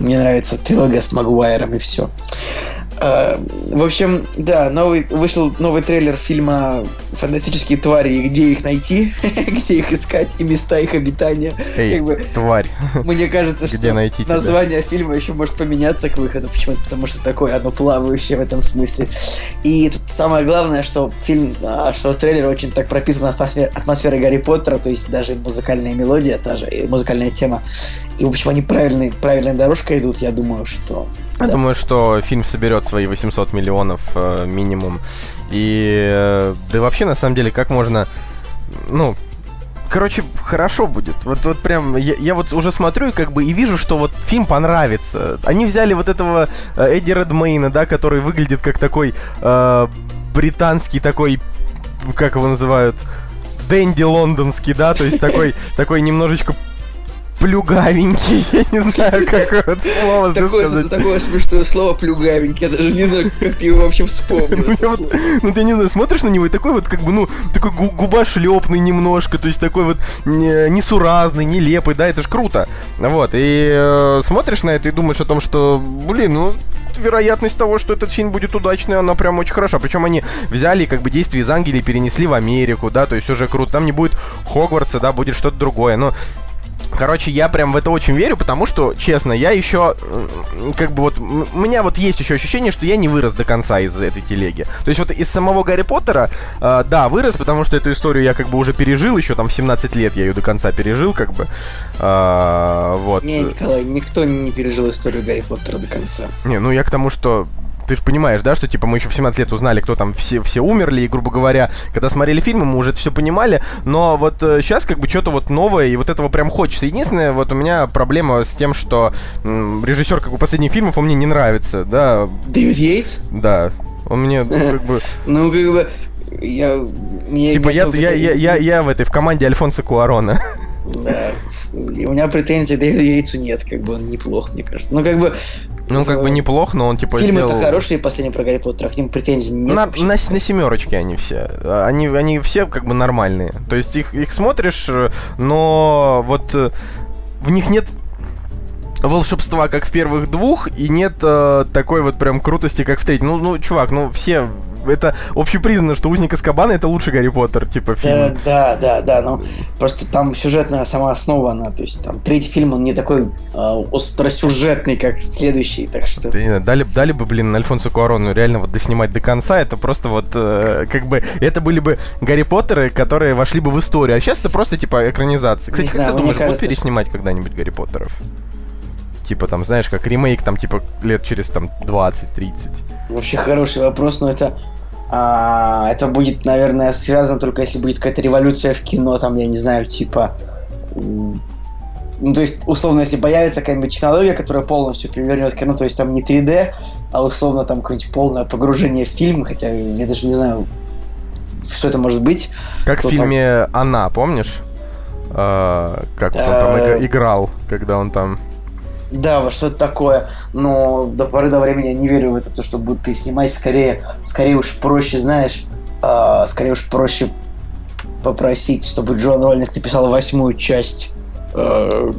мне нравится трилогия с Магуайром и все. в общем, да, новый, вышел новый трейлер фильма «Фантастические твари» и где их найти, <laughs> где их искать и места их обитания. Эй, Как бы, тварь. мне кажется, <laughs> что найти тебя? название фильма еще может поменяться к выходу. Почему-то потому что такое оно плавающее в этом смысле. И тут самое главное, что фильм, а, что трейлер очень так пропитан атмосфер- атмосферой Гарри Поттера, то есть даже музыкальная мелодия, та же и музыкальная тема. И в общем они правильной, правильной дорожкой идут, я думаю, что... Я да. думаю, что фильм соберет свои 800 миллионов э, минимум. И э, да и вообще, на самом деле, как можно... Ну, короче, хорошо будет. Вот, вот прям, я, я вот уже смотрю и как бы и вижу, что вот фильм понравится. Они взяли вот этого э, Эдди Редмейна, да, который выглядит как такой э, британский такой, как его называют, Дэнди лондонский, да, то есть такой, <laughs> такой немножечко плюгавенький, <laughs> я не знаю, как вот <laughs> слово сказать. такое смешное слово плюгавенький, я даже не знаю, как ты его вообще вспомнил. Ну, это ты не знаю, смотришь на него и такой вот, как бы, ну, такой гу- губошлепный немножко, то есть такой вот не- несуразный, нелепый, да, это ж круто. Вот, и э, смотришь на это и думаешь о том, что, блин, ну, вероятность того, что этот фильм будет удачный, она прям очень хороша. Причем они взяли, как бы, действие из Ангелии перенесли в Америку, да, то есть уже круто. Там не будет Хогвартса, да, будет что-то другое. Но Короче, я прям в это очень верю, потому что, честно, я еще, как бы вот, у меня вот есть еще ощущение, что я не вырос до конца из этой телеги. То есть вот из самого Гарри Поттера, э, да, вырос, потому что эту историю я как бы уже пережил, еще там в 17 лет я ее до конца пережил, как бы. А, вот. Не, Николай, никто не пережил историю Гарри Поттера до конца. Не, ну я к тому, что ты же понимаешь, да, что типа мы еще в 17 лет узнали, кто там все, все умерли, и, грубо говоря, когда смотрели фильмы, мы уже это все понимали, но вот сейчас как бы что-то вот новое, и вот этого прям хочется. Единственное, вот у меня проблема с тем, что м, режиссер как бы последних фильмов, он мне не нравится, да, Дэвид Йейтс? да, он мне ну, <laughs> как бы... Ну, как бы, я... Типа я, я, я, я, я в этой, в команде Альфонса Куарона. Да. У меня претензий Дэвиду Йейтсу нет, как бы он неплох, мне кажется. Ну, как бы, Ну, как бы неплохо, но он типа фильмы-то сделал... хорошие, последние про Гарри Поттера, к ним претензий нет. на, на, на семерочке они все. Они, они все как бы нормальные. То есть их, их смотришь, э, но вот э, в них нет волшебства, как в первых двух, и нет э, такой вот прям крутости, как в третьем. Ну, ну, чувак, ну все. Это общепризнано, что узник Аскабана это лучший Гарри Поттер, типа фильм. Да, да, да, но просто там сюжетная сама основа, она, то есть там третий фильм, он не такой а, остросюжетный, как следующий, так что... Да знаю, дали, дали бы, блин, Альфонсу Куарону реально вот доснимать до конца, это просто вот, э, как бы, это были бы Гарри Поттеры, которые вошли бы в историю, а сейчас это просто, типа, экранизация. Кстати, Не как знаю, ты думаешь, будут кажется, переснимать когда-нибудь Гарри Поттеров? Типа, там, знаешь, как ремейк, там, типа, лет через, там, 20-30. Вообще хороший вопрос, но это... а, это будет, наверное, связано только если будет какая-то революция в кино, там, я не знаю, типа... Ну, то есть, условно, если появится какая-нибудь технология, которая полностью перевернет кино, то есть там не 3D, а условно там какое-нибудь полное погружение в фильм, хотя я даже не знаю, что это может быть. Как в фильме «Она», помнишь? А, как он там Э. иг- играл, когда он там... Да, во что-то такое. Но до поры до времени я не верю в это, то, что будут переснимать. Скорее, скорее уж проще, знаешь, а, скорее уж проще попросить, чтобы Джон Роллинг написал восьмую часть э,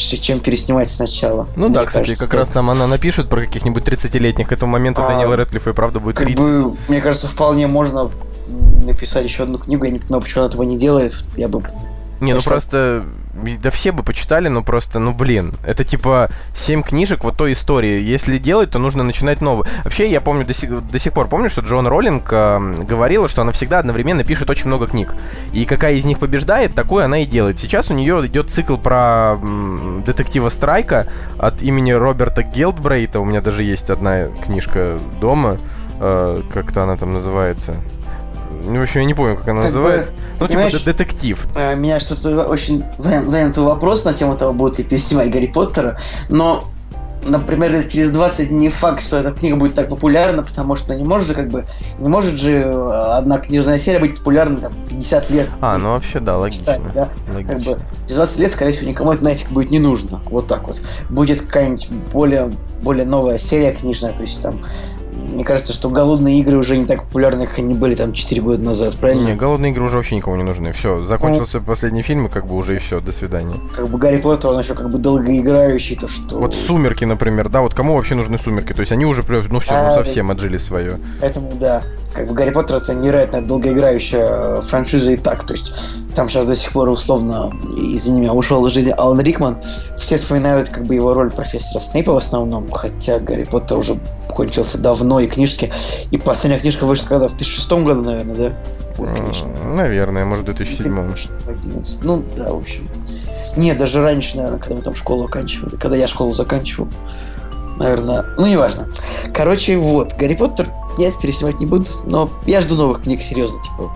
чем переснимать сначала. Ну да, кстати, кажется, как раз там она напишет про каких-нибудь 30-летних. К этому моменту а, Даниэла Рэдклиффа и правда будет как 30. Бы, мне кажется, вполне можно написать еще одну книгу. Я не понимаю, почему она этого не делает. Я бы не, ну просто да все бы почитали, но просто, ну блин, это типа семь книжек вот той истории. Если делать, то нужно начинать новую. Вообще, я помню до сих, до сих пор помню, что Джон Роллинг э, говорила, что она всегда одновременно пишет очень много книг. И какая из них побеждает, такую она и делает. Сейчас у нее идет цикл про м, детектива Страйка от имени Роберта Гелдбрейта. У меня даже есть одна книжка дома. Э, как-то она там называется. Ну, в общем, я не помню, как она как называется. Бы, ну, типа детектив. Э, меня что-то очень занятый вопрос на тему того, будут ли переснимать Гарри Поттера. Но например, через 20 не факт, что эта книга будет так популярна, потому что не может же как бы не может же э, одна книжная серия быть популярна там 50 лет. А, ну вообще да, логично. Читать, да? логично. Как бы через 20 лет, скорее всего, никому это нафиг будет не нужно. Вот так вот. Будет какая-нибудь более более новая серия книжная, то есть там мне кажется, что голодные игры уже не так популярны, как они были там 4 года назад, правильно? Не, голодные игры уже вообще никому не нужны. Все, закончился ну, последний фильм, и как бы уже и все, до свидания. Как бы Гарри Поттер, он еще как бы долгоиграющий, то что. Вот сумерки, например, да, вот кому вообще нужны сумерки? То есть они уже, ну все, а, ну совсем отжили свое. Поэтому да. Как бы Гарри Поттер это невероятно долгоиграющая франшиза и так. То есть там сейчас до сих пор условно, извини меня, ушел из жизни Алан Рикман. Все вспоминают как бы его роль профессора Снейпа в основном, хотя Гарри Поттер уже кончился давно, и книжки... И последняя книжка вышла когда? В 2006 году, наверное, да? Вот, Наверное, может, в 2007. 11. Ну, да, в общем. Нет, даже раньше, наверное, когда мы там школу оканчивали. Когда я школу заканчивал. Наверное. Ну, неважно. Короче, вот. Гарри Поттер нет, переснимать не буду. Но я жду новых книг, серьезно. Типа,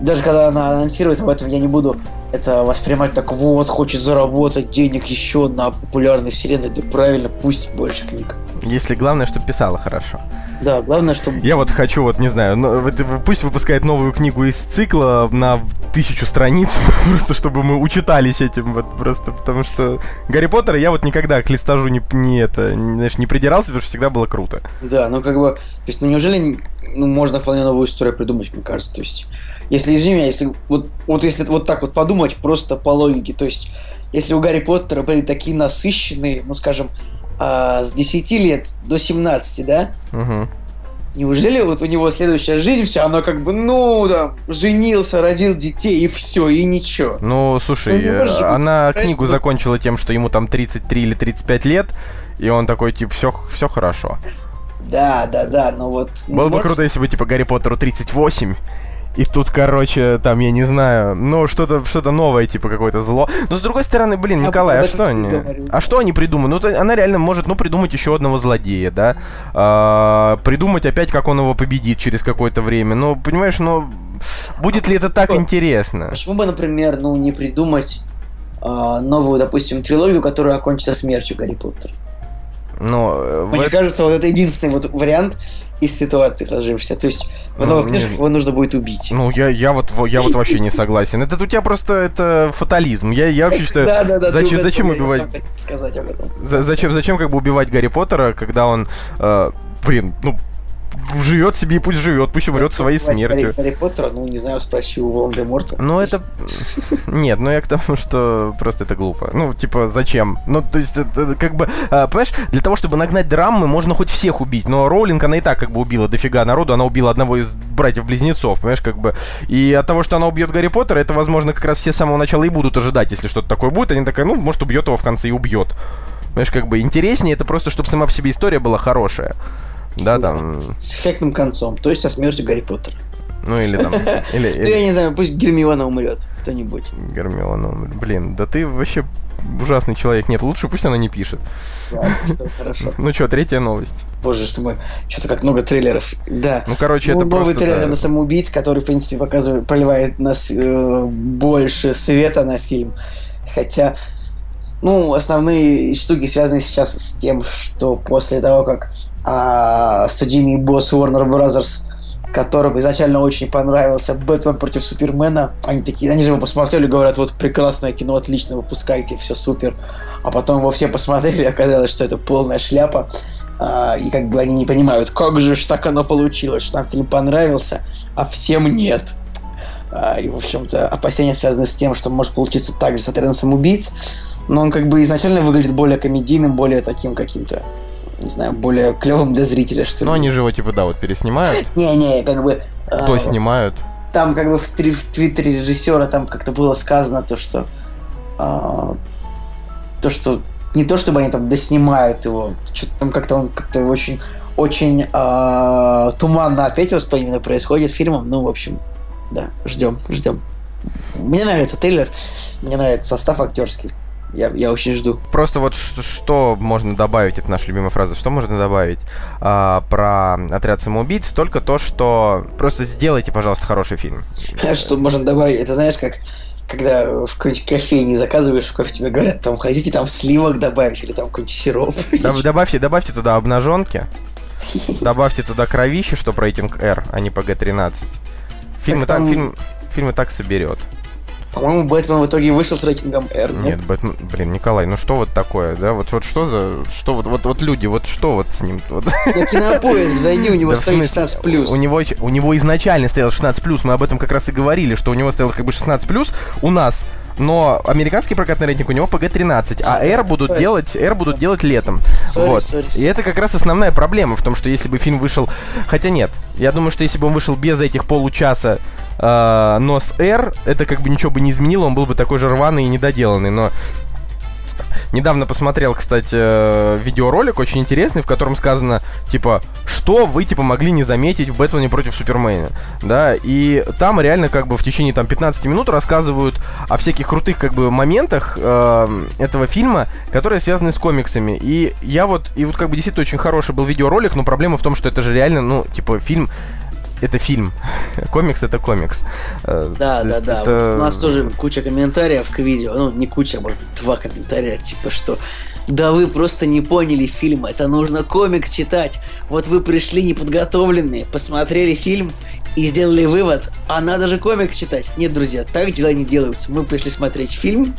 даже когда она анонсирует об этом, я не буду это воспринимать так, вот, хочет заработать денег еще на популярной вселенной. Да правильно, пусть больше книг. Если главное, чтобы писала хорошо. Да, главное, чтобы... Я вот хочу, вот, не знаю, ну, пусть выпускает новую книгу из цикла на тысячу страниц, <laughs> просто чтобы мы учитались этим, вот, просто потому что Гарри Поттера я вот никогда к листажу не, не это, не, знаешь, не придирался, потому что всегда было круто. Да, ну, как бы, то есть, ну, неужели ну, можно вполне новую историю придумать, мне кажется, то есть, если, извини меня, если вот, вот если вот так вот подумать, просто по логике, то есть, если у Гарри Поттера были такие насыщенные, ну, скажем, а, с 10 лет до 17, да? Угу. Неужели вот у него следующая жизнь, все, оно как бы, ну, там, женился, родил детей, и все, и ничего. Ну, слушай, ну, она быть, книгу закончила тем, что ему там 33 или 35 лет, и он такой, типа, все, все хорошо. Да, да, да, но вот... Было может... бы круто, если бы, типа, Гарри Поттеру 38, и тут, короче, там, я не знаю, ну, что-то что новое, типа, какое-то зло. Но, с другой стороны, блин, Николай, а что они... А что они придумают? Ну, она реально может, ну, придумать еще одного злодея, да? А, придумать опять, как он его победит через какое-то время. Ну, понимаешь, ну, будет ли это так интересно? Почему бы, например, ну, не придумать а, новую, допустим, трилогию, которая окончится смертью Гарри Поттера? Но э, Мне в... кажется, вот это единственный вот вариант из ситуации сложившейся. То есть в новых ну, книжках его нужно будет убить. Ну, я, я, вот, я вот вообще не согласен. Это у тебя просто это фатализм. Я, я вообще считаю, да, да, да, зачем, зачем убивать... Сказать об этом. Зачем, зачем как бы убивать Гарри Поттера, когда он... Э, блин, ну, живет себе и пусть живет, пусть умрет своей смертью. Гарри Поттера, ну, не знаю, спроси у Волан-де-Морта. Ну, это... <laughs> Нет, ну я к тому, что просто это глупо. Ну, типа, зачем? Ну, то есть, это как бы, а, понимаешь, для того, чтобы нагнать драмы, можно хоть всех убить, но Роулинг, она и так как бы убила дофига народу, она убила одного из братьев-близнецов, понимаешь, как бы. И от того, что она убьет Гарри Поттера, это, возможно, как раз все с самого начала и будут ожидать, если что-то такое будет. Они такая, ну, может, убьет его в конце и убьет. Понимаешь, как бы интереснее это просто, чтобы сама по себе история была хорошая. Да, там... С эффектным концом, то есть со смертью Гарри Поттера. Ну или там... <laughs> Или, ну я не знаю, пусть Гермиона умрет, кто-нибудь. Гермиона умрет. Блин, да ты вообще ужасный человек. Нет, лучше пусть она не пишет. Ладно, все, хорошо. <laughs> Ну что, третья новость. Боже что мы, что-то как много трейлеров. Да. Ну, короче, ну, это новый просто... трейлер да. на самоубийц, который, в принципе, показывает, проливает нас э, больше света на фильм. Хотя, ну, основные штуки связаны сейчас с тем, что после того, как а, студийный босс Warner Brothers, которому изначально очень понравился Бэтмен против Супермена. Они такие, они же его посмотрели, говорят, вот прекрасное кино, отлично, выпускайте, все супер. А потом его все посмотрели, оказалось, что это полная шляпа. А, и как бы они не понимают, как же ж так оно получилось, что нам фильм понравился, а всем нет. а, и, в общем-то, опасения связаны с тем, что может получиться так же с отрядом самоубийц, но он как бы изначально выглядит более комедийным, более таким каким-то, не знаю, более клевым для зрителя, что ли. Ну, они же его, типа, да, вот переснимают. <laughs> Не-не, как бы... То а, снимают. там как бы в, три- в твиттере режиссера там как-то было сказано то, что а, то, что не то, чтобы они там доснимают его, что-то там как-то он как-то очень очень а, туманно ответил, что именно происходит с фильмом. Ну, в общем, да, ждем, ждем. Мне нравится трейлер, мне нравится состав актерский. Я, я очень жду. Просто вот что, что можно добавить, это наша любимая фраза, что можно добавить а, про отряд самоубийц? Только то, что просто сделайте, пожалуйста, хороший фильм. Что можно добавить? Это знаешь, как когда в какой-нибудь кофейне заказываешь кофе, тебе говорят, там, хотите там сливок добавить или там какой-нибудь сироп. Доб- Добавьте, добавьте туда обнаженки, добавьте туда кровище, что рейтинг R, а не PG-13. Фильм и Так так, там- фильм, фильм и так соберет. По-моему, Бэтмен в итоге вышел с рейтингом R. нет? Нет, Бэтмен, блин, Николай, ну что вот такое, да? Вот, вот что за, что вот, вот, вот люди, вот что вот с ним? Вот. На кинопоиск зайди, у него Да стоит смысле? 16 плюс. У него, у него изначально стоял 16 плюс, мы об этом как раз и говорили, что у него стоял как бы 16 плюс у нас, но американский прокатный рейтинг у него PG-13, а R будут Sorry. делать, R будут делать летом. Sorry, вот. sorry. И это как раз основная проблема в том, что если бы фильм вышел, хотя нет, я думаю, что если бы он вышел без этих получаса, э, но с R, это как бы ничего бы не изменило, он был бы такой же рваный и недоделанный, но Недавно посмотрел, кстати, э, видеоролик очень интересный, в котором сказано, типа, что вы, типа, могли не заметить в Бэтмене против Супермена, да, и там реально, как бы, в течение, там, 15 минут рассказывают о всяких крутых, как бы, моментах э, этого фильма, которые связаны с комиксами, и я вот, и вот, как бы, действительно очень хороший был видеоролик, но проблема в том, что это же реально, ну, типа, фильм, это фильм, комикс это комикс. Э, Да, да, да. это- Вот у нас тоже куча комментариев к видео. Ну, не куча, а может быть, два комментария, типа что да вы просто не поняли фильм, это нужно комикс читать. Вот вы пришли неподготовленные, посмотрели фильм и сделали вывод, а надо же комикс читать. Нет, друзья, так дела не делаются. Мы пришли смотреть фильм,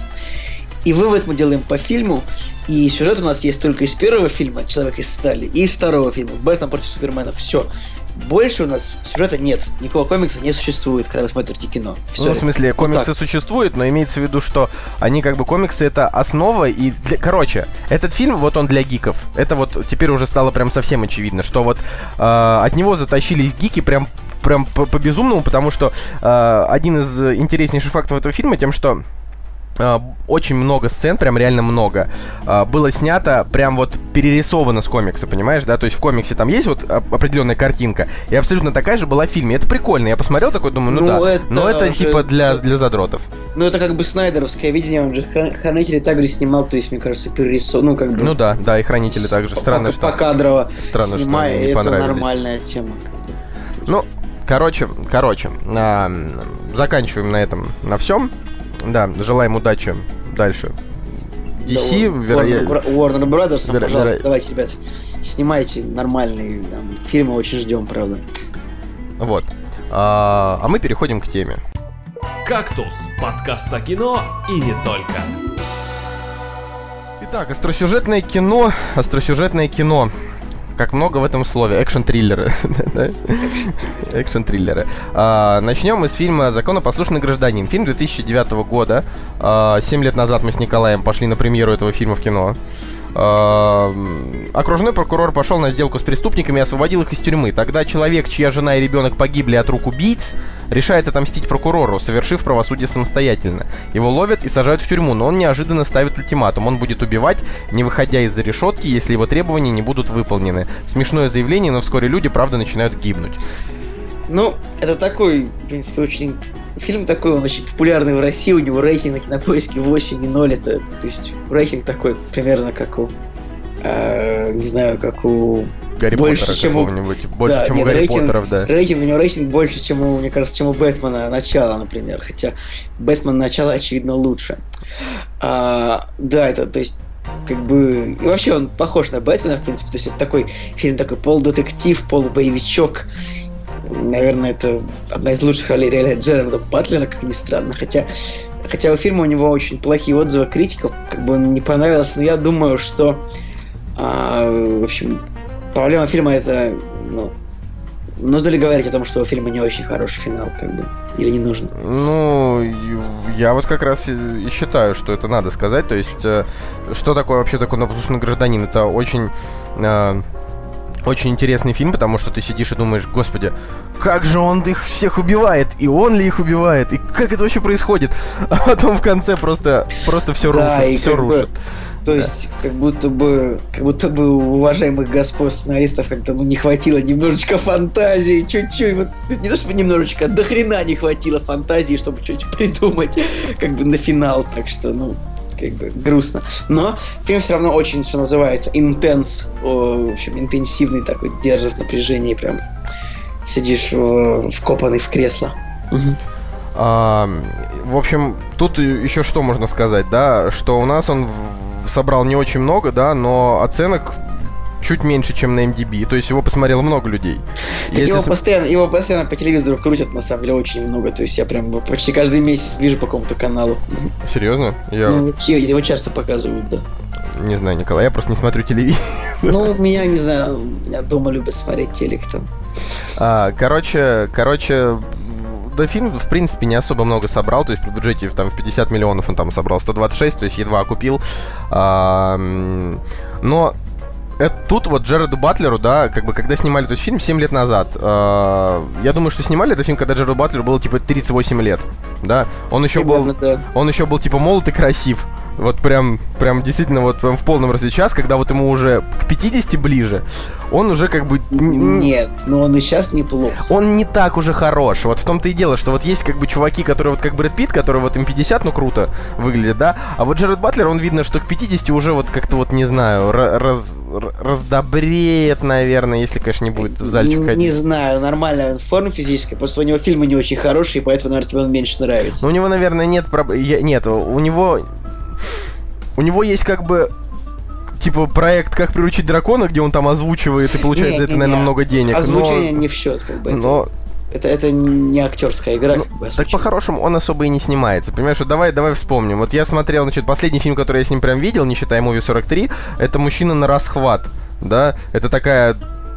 и вывод мы делаем по фильму, и сюжет у нас есть только из первого фильма «Человек из стали» и из второго фильма «Бэтмен против Супермена». Все. Больше у нас сюжета нет. Никакого комикса не существует, когда вы смотрите кино. Все. Ну, в смысле, комиксы существуют, но имеется в виду, что они как бы комиксы это основа и для... короче, этот фильм вот он для гиков. Это вот теперь уже стало прям совсем очевидно, что вот э, от него затащились гики прям прям по, по безумному, потому что э, один из интереснейших фактов этого фильма тем, что очень много сцен, прям реально много, э, было снято, прям вот перерисовано с комикса, понимаешь, да? То есть в комиксе там есть вот оп- определенная картинка, и абсолютно такая же была в фильме. Это прикольно. Я посмотрел такой, думаю, ну, Ну, да. это но это же- типа для, для задротов. Ну, это как бы снайдеровское видение, он же Хран- Хранители также снимал, то есть, мне кажется, перерисован, ну, как бы... Ну да, да, и хранители также. Странно, по- что. Покадрово Странно, что снимая, они не это нормальная тема. Ну, короче, короче, а, заканчиваем на этом, на всем. Да, желаем удачи дальше. DC, Да, вероятно. Warner, Bro- Warner Brothers, Веро- пожалуйста, веро- давайте, ребят, снимайте нормальные там, фильмы, очень ждем, правда. Вот. А, а мы переходим к теме. «Кактус» — подкаст о кино и не только. Итак, остросюжетное кино, остросюжетное кино. Как много в этом слове. Экшн-триллеры. <laughs> Экшн-триллеры. А, Начнем мы с фильма «Законопослушный гражданин». Фильм 2009 года. А, Семь лет назад мы с Николаем пошли на премьеру этого фильма в кино. А, м, Окружной прокурор пошел на сделку с преступниками и освободил их из тюрьмы. Тогда человек, чья жена и ребенок погибли от рук убийц, решает отомстить прокурору, совершив правосудие самостоятельно. Его ловят и сажают в тюрьму, но он неожиданно ставит ультиматум. Он будет убивать, не выходя из-за решетки, если его требования не будут выполнены. Смешное заявление, но вскоре люди, правда, начинают гибнуть. Ну, это такой, в принципе, очень... Фильм такой, он очень популярный в России, у него рейтинг на кинопоиске 8,0, это, то есть, рейтинг такой примерно как у, э, не знаю, как у... Гарри Больше, Поттера чем у- какого-нибудь. Больше, Да, чем нет, у Гарри рейтинг- Поттеров, да. Рейтинг, у него рейтинг больше, чем у, мне кажется, чем у Бэтмена начала, например, хотя Бэтмен начало, очевидно, лучше. А, да, это, то есть, как бы... И вообще он похож на Бэтмена, в принципе, то есть это такой фильм, такой полудетектив, полубоевичок, Наверное, это одна из лучших ролей реально Джерарда Батлера, как ни странно. Хотя, хотя у фильма у него очень плохие отзывы критиков, как бы он не понравился, но я думаю, что а, в общем, проблема фильма это ну, нужно ли говорить о том, что у фильма не очень хороший финал, как бы, или не нужно? Ну, я вот как раз и считаю, что это надо сказать. То есть, э, что такое вообще законопослушный гражданин? Это очень... Очень интересный фильм, потому что ты сидишь и думаешь, господи, как же он их всех убивает, и он ли их убивает, и как это вообще происходит? А потом в конце просто, просто все Да, рушит, все как бы- рушит. То есть, как будто бы, как будто бы у уважаемых господ сценаристов как-то ну, не хватило немножечко фантазии, чуть-чуть, вот, не то чтобы немножечко, а до хрена не хватило фантазии, чтобы что-нибудь придумать, как бы на финал, так что, ну, как бы грустно. Но фильм все равно очень, что называется, интенс, о, в общем, интенсивный такой, держит напряжение, прям сидишь э, вкопанный в кресло. А, в общем, тут еще что можно сказать, да, что у нас он собрал не очень много, да, но оценок чуть меньше, чем на MDB, то есть его посмотрело много людей. Так Если его, постоянно, его постоянно по телевизору крутят, на самом деле, очень много. То есть я прям почти каждый месяц вижу по какому-то каналу. Серьезно? Я Ну, его часто показывают, да. не знаю, Николай, я просто не смотрю телевизор. <laughs> Ну, меня, не знаю, меня дома любят смотреть телек там. А, короче, короче, да фильм, в принципе, не особо много собрал, то есть при бюджете там в 50 миллионов он там собрал 126, то есть едва окупил. А, но это тут вот Джареду Батлеру, да, как бы когда снимали этот фильм 7 лет назад, а, я думаю, что снимали этот фильм, когда Джареду Батлеру было типа 38 лет, да, он еще был, Примерно, да. он еще был типа молод и красив. Вот прям, прям действительно вот прям в полном разде сейчас, когда вот ему уже к 50 ближе, он уже как бы... Нет, но он и сейчас неплох. он не так уже хорош. Вот в том-то и дело, что вот есть как бы чуваки, которые вот как Брэд Питт, которые вот им 50, ну круто выглядят, да? А вот Джеред Батлер, он видно, что к 50 уже вот как-то вот, не знаю, ра- раз, раздобреет, наверное, если, конечно, не будет в зальчик Н- ходить. Не знаю, нормальная форма физическая, просто у него фильмы не очень хорошие, поэтому, наверное, тебе он меньше нравится. Но у него, наверное, нет проблем. Нет, у него... У него есть как бы типа проект «Как приручить дракона», где он там озвучивает и получает за это, Не-не-не. наверное, много денег. но- Озвучение не в счет, как бы. но Это, это не актерская игра, Ну, как бы. Так по-хорошему он особо и не снимается. Понимаешь, вот давай, давай вспомним. Вот я смотрел, значит, последний фильм, который я с ним прям видел, не считая муви 43, это «Мужчина на расхват». Да, это такая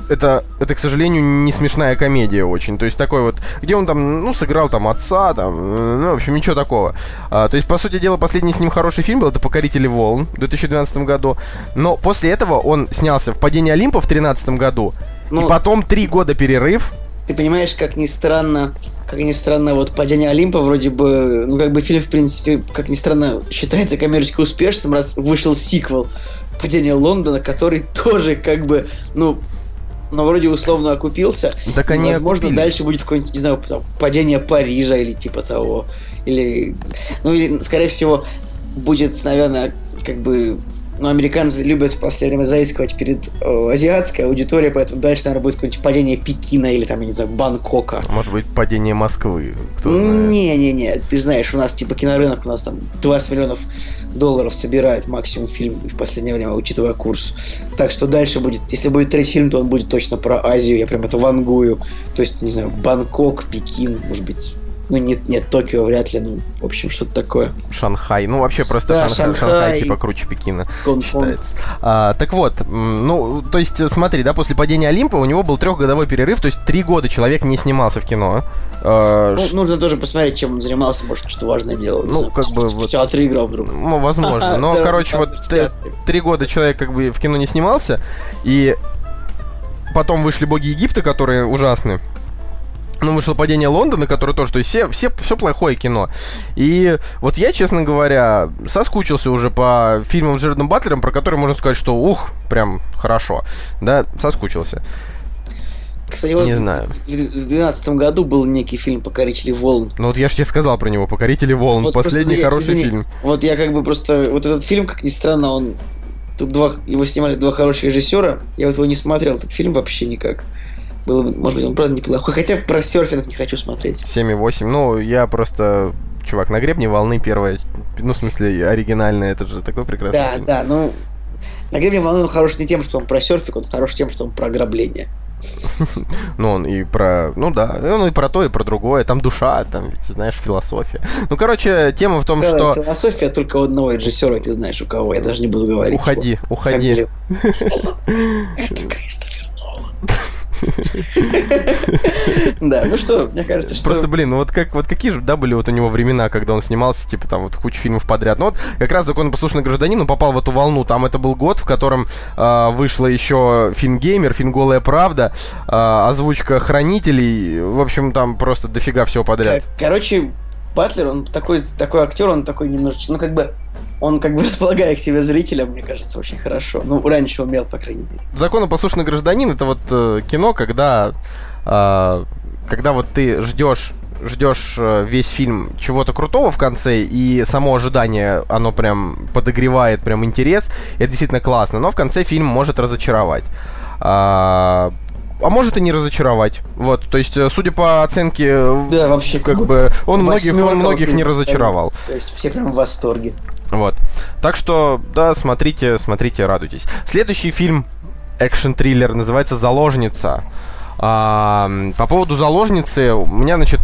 это, это, к сожалению, не смешная комедия очень. То есть такой вот, где он там, ну, сыграл там отца, там, э, ну, в общем, ничего такого. А, то есть, по сути дела, последний с ним хороший фильм был, это «Покорители волн» в 2012 году. Но после этого он снялся в «Падении Олимпа» в 2013 году. и Ну, потом три года перерыв. Ты понимаешь, как ни странно, как ни странно, вот «Падение Олимпа» вроде бы, ну, как бы фильм, в принципе, как ни странно, считается коммерчески успешным, раз вышел сиквел «Падение Лондона», который тоже, как бы, ну, ну, вроде условно окупился. Так они Возможно, окупились. дальше будет какое-нибудь, не знаю, там, «Падение Парижа» или типа того. Или, ну, или, скорее всего, будет, наверное, как бы ну, американцы любят в последнее время заискивать перед э, азиатской аудиторией, поэтому дальше, наверное, будет какое-нибудь падение Пекина или там, я не знаю, Бангкока. Может быть, «Падение Москвы», кто знает. Не-не-не, ты же знаешь, у нас типа кинорынок, у нас там 20 миллионов долларов собирает максимум фильм в последнее время, учитывая курс. Так что дальше будет, если будет третий фильм, то он будет точно про Азию, я прям это вангую. То есть, не знаю, Бангкок, Пекин, может быть. Ну, нет, нет, Токио вряд ли, ну, в общем, что-то такое. Шанхай. Ну, вообще просто Да, Шанхай, Шанхай. Шанхай, типа круче Пекина Гонконг. считается. А, так вот, ну, то есть, э, смотри, да, после падения Олимпа у него был трехгодовой перерыв, то есть три года человек не снимался в кино. А, Ну, ш- нужно тоже посмотреть, чем он занимался, может, что важное не Ну, знаю, как бы в, вот- театре играл вдруг. <laughs> Ну, возможно. <laughs> Но, короче, вот театре. три года человек как бы в кино не снимался, и потом вышли «Боги Египта», которые ужасны. Ну, вышло «Падение Лондона», которое тоже, то есть все, все, все плохое кино. И вот я, честно говоря, соскучился уже по фильмам с Джердом Батлером, про которые можно сказать, что ух, прям хорошо. Да, соскучился. Кстати, вот Не знаю. в 2012 году был некий фильм «Покорители волн». Ну вот я же тебе сказал про него, «Покорители волн», Вот последний просто я- хороший извини, фильм. Вот я как бы просто... Вот этот фильм, как ни странно, он... Тут два... Его снимали два хороших режиссера. Я вот его не смотрел, этот фильм вообще никак. Было бы, может быть, он правда неплохой. Хотя про серфинг не хочу смотреть. 7,8. Ну, я просто... Чувак, на гребне волны первая. Ну, в смысле, оригинальная, это же такой прекрасный Да, фильм. да, ну... На гребне волны он хорош не тем, что он про серфинг, он хорош тем, что он про ограбление. <laughs> Ну, он и про... Ну да, он и про то, и про другое. Там душа, там, знаешь, философия. Ну, короче, тема в том, Да, что... Философия только у одного режиссера, ты знаешь у кого. Я даже не буду говорить. Уходи, его уходи. Это <laughs> Кристофер Нолан. Да, ну что, мне кажется, что... Просто, блин, ну вот как вот какие же, да, были вот у него времена, когда он снимался, типа, там, вот кучу фильмов подряд. Ну вот как раз «Законопослушный гражданин», он попал в эту волну. Там это был год, в котором э, вышло еще фильм «Геймер», фильм «Голая правда», э, озвучка «Хранителей». В общем, там просто дофига всего подряд. Короче, Батлер, он такой, такой актер, он такой немножечко, ну, как бы, он как бы <laughs> располагает к себе зрителя, мне кажется, очень хорошо. Ну, раньше умел, по крайней мере. «Законопослушный гражданин» — это вот э, кино, когда, э, когда вот ты ждешь ждешь э, весь фильм чего-то крутого в конце, и само ожидание, оно прям подогревает прям интерес, это действительно классно, но в конце фильм может разочаровать. А, а может и не разочаровать. Вот, то есть, э, судя по оценке, э, Да, вообще, как бы он многих, он многих не разочаровал. То есть все прям в восторге. Вот. Так что, да, смотрите, смотрите, радуйтесь. Следующий фильм, экшен-триллер, называется «Заложница». А, по поводу «Заложницы» у меня, значит,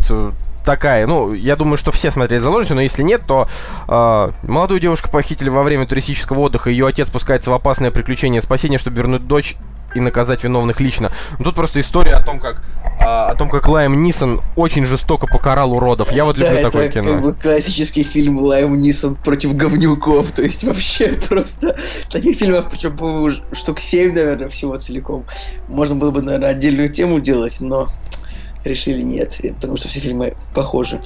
такая, ну, я думаю, что все смотрели «Заложницу», но если нет, то э, молодую девушку похитили во время туристического отдыха, ее отец спускается в опасное приключение спасения, чтобы вернуть дочь и наказать виновных лично. Но тут просто история о том, как а, о том, как Лайм Нисон очень жестоко покарал уродов. Я вот люблю да, такое это кино. как бы классический фильм Лайм Нисон против говнюков. То есть вообще <laughs> просто таких фильмов, причем, по-моему, штук 7, наверное, всего целиком. Можно было бы, наверное, отдельную тему делать, но решили нет, потому что все фильмы похожи.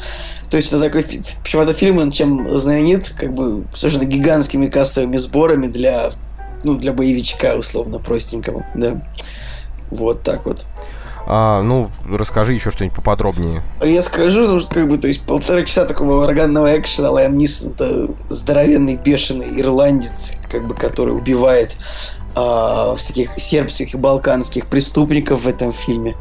То есть это такой, причем этот фильм, он чем знаменит, как бы совершенно гигантскими кассовыми сборами для ну, для боевичка, условно, простенького, да. Вот так вот. А, ну, расскажи еще что-нибудь поподробнее. Я скажу, ну, как бы, то есть полтора часа такого органного экшена, Лайм Нисон это здоровенный, бешеный ирландец, как бы, который убивает а, всяких сербских и балканских преступников в этом фильме.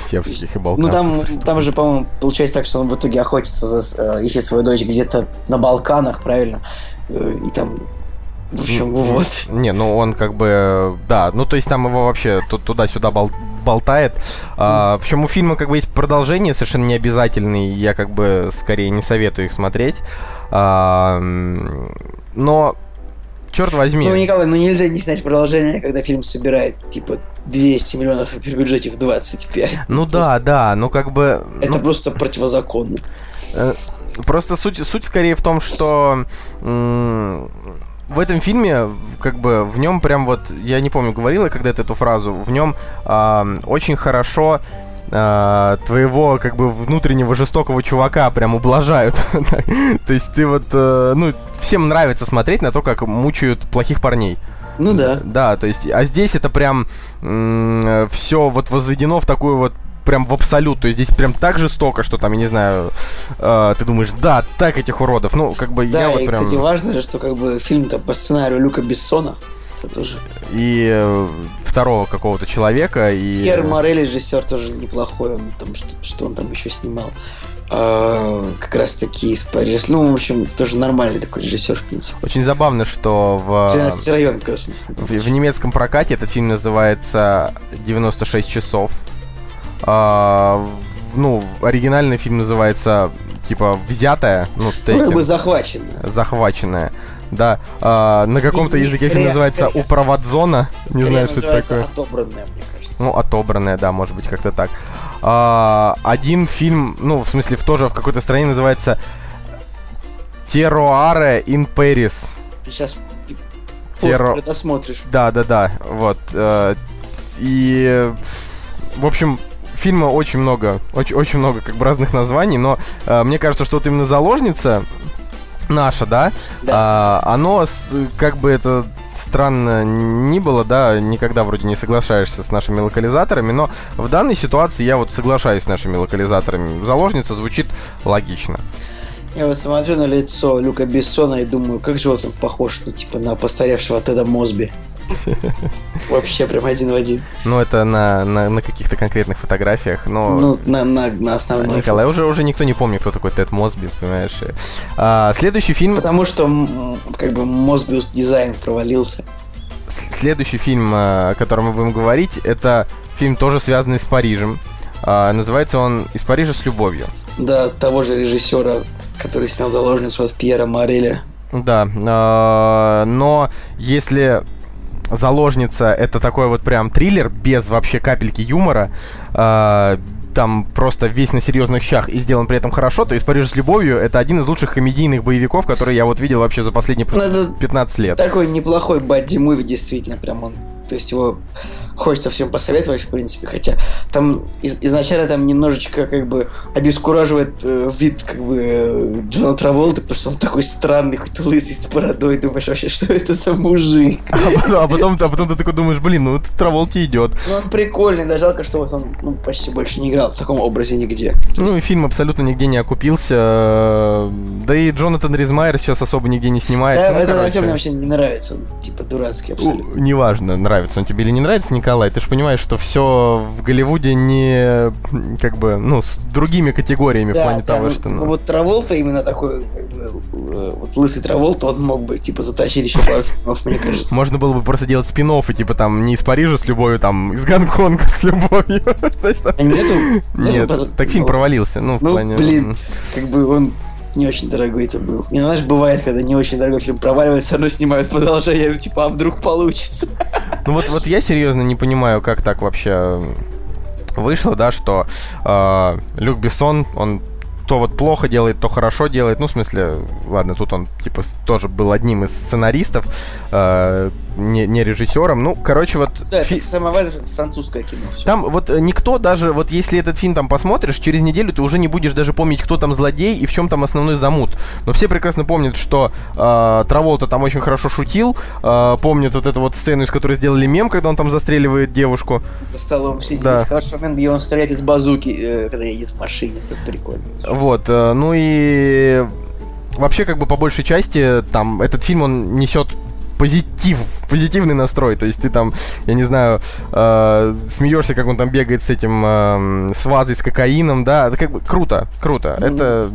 Сербских и. Ну, там, там же, по-моему, получается так, что он в итоге охотится за, э, ищет свою дочь где-то на Балканах, правильно? Э, и там в общем, вот. Не, ну он как бы, да, ну то есть там его вообще туда-сюда бол болтает. А, причем у фильма как бы есть продолжение, совершенно не обязательный, я как бы скорее не советую их смотреть. А, но черт возьми. Ну, Николай, ну нельзя не снять продолжение, когда фильм собирает, типа, 200 миллионов, при бюджете в 25. Ну просто... да, да, ну как бы... Это ну... просто противозаконно. Просто суть, суть скорее в том, что в этом фильме, как бы, в нем прям вот, я не помню, говорила когда-то эту фразу, в нем э, очень хорошо э, твоего, как бы, внутреннего жестокого чувака прям ублажают. <laughs> то есть ты вот, э, ну, всем нравится смотреть на то, как мучают плохих парней. Ну да. Да, то есть, а здесь это прям все вот возведено в такую вот прям в абсолют. То есть здесь прям так жестоко, что там, я не знаю, э, ты думаешь, да, так этих уродов. Ну, как бы да, я и, вот прям... кстати, важно же, что как бы фильм-то по сценарию Люка Бессона. Это тоже. И э, второго какого-то человека. И... Тьер Морель, режиссер, тоже неплохой. Он там, что, что он там еще снимал? Uh, как раз таки из Парижа. Ну, в общем, тоже нормальный такой режиссер, в принципе. Очень забавно, что в... 13 район, как раз, в, в немецком прокате этот фильм называется «96 часов». А, ну, оригинальный фильм называется типа взятая, ну, ну как бы захваченная. Захваченная. Да, а, на каком-то языке фильм называется «Упроводзона». Не знаю, что это такое. отобранная, мне кажется. Ну, отобранная, да, может быть, как-то так. А, один фильм, ну, в смысле, в тоже в какой-то стране называется «Теруаре in Paris». Ты сейчас Теро... это смотришь. Да, да, да, вот. Э, и, в общем, фильма очень много, очень, очень много как бы разных названий, но э, мне кажется, что вот именно заложница наша, да, да а, оно с, как бы это странно ни было, да, никогда вроде не соглашаешься с нашими локализаторами, но в данной ситуации я вот соглашаюсь с нашими локализаторами. Заложница звучит логично. Я вот смотрю на лицо Люка Бессона и думаю, как же вот он похож, ну, типа, на постаревшего Теда Мосби. Вообще прям один в один. Ну, это на, на, на каких-то конкретных фотографиях, но... Ну, на, на, на основной. Николай, уже, уже никто не помнит, кто такой Тед Мосби, понимаешь? А, следующий фильм... Потому что, как бы, Мосбиус дизайн провалился. Следующий фильм, о котором мы будем говорить, это фильм тоже связанный с Парижем. А, называется он «Из Парижа с любовью». Да, того же режиссера, который снял заложницу от Пьера Мореля. Да, а, но если Заложница это такой вот прям триллер без вообще капельки юмора. Э, там просто весь на серьезных щах и сделан при этом хорошо, то есть «Париж с любовью» — это один из лучших комедийных боевиков, которые я вот видел вообще за последние Ну, 15 лет. Такой неплохой бадди-муви, действительно, прям он. То есть его хочется всем посоветовать, в принципе, хотя там из- изначально там немножечко как бы обескураживает э, вид как бы э, Джона Траволты, потому что он такой странный, какой-то лысый с бородой, думаешь вообще, что это за мужик? А потом, а потом, а потом ты такой думаешь, блин, ну вот Траволти идет. Ну, он прикольный, да, жалко, что вот он ну, почти больше не играл в таком образе нигде. Ну и фильм абсолютно нигде не окупился. Да и Джонатан Ризмайер сейчас особо нигде не снимается. Да, Ну, короче, актер мне вообще не нравится, он, типа дурацкий абсолютно. ну, Неважно, нравится он тебе или не нравится, Николай. Ты же понимаешь, что все в Голливуде не как бы, ну, с другими категориями в плане там, того, что. ну, ну, вот Траволта именно такой, как бы, э, вот лысый Траволта, он мог бы, типа, затащить еще пару фильмов, мне кажется. Можно было бы просто делать спин и типа там не из Парижа с любовью, там из Гонконга с любовью. <laughs> А нету? Нет, так фильм ну, провалился. Ну, в Ну, плане. блин, как бы он не очень дорогой это был. Не, ну, знаешь, бывает, когда не очень дорогой фильм проваливается, равно снимают продолжение, ну, типа, а вдруг получится? Ну вот, вот я серьезно не понимаю, как так вообще вышло, да, что э, Люк Бессон, он то вот плохо делает, то хорошо делает. Ну, в смысле, ладно, тут он, типа, тоже был одним из сценаристов, э, не, не режиссером. Ну, короче, вот... Да, фи- это самое важное, это французское кино. всё. Там вот э, никто даже, вот если этот фильм там посмотришь, через неделю ты уже не будешь даже помнить, кто там злодей и в чем там основной замут. Но все прекрасно помнят, что э, Траволта там очень хорошо шутил, э, помнят вот эту вот сцену, из которой сделали мем, когда он там застреливает девушку. За столом сидит. Да. Хороший момент, где он стреляет из базуки, э, когда едет в машине. Это прикольно. Вот, э, ну и вообще как бы по большей части там этот фильм он несет позитив, позитивный настрой. То есть ты там, я не знаю, э, смеешься, как он там бегает с этим э, с вазой с кокаином, да, это как бы круто, круто. Мгм. Это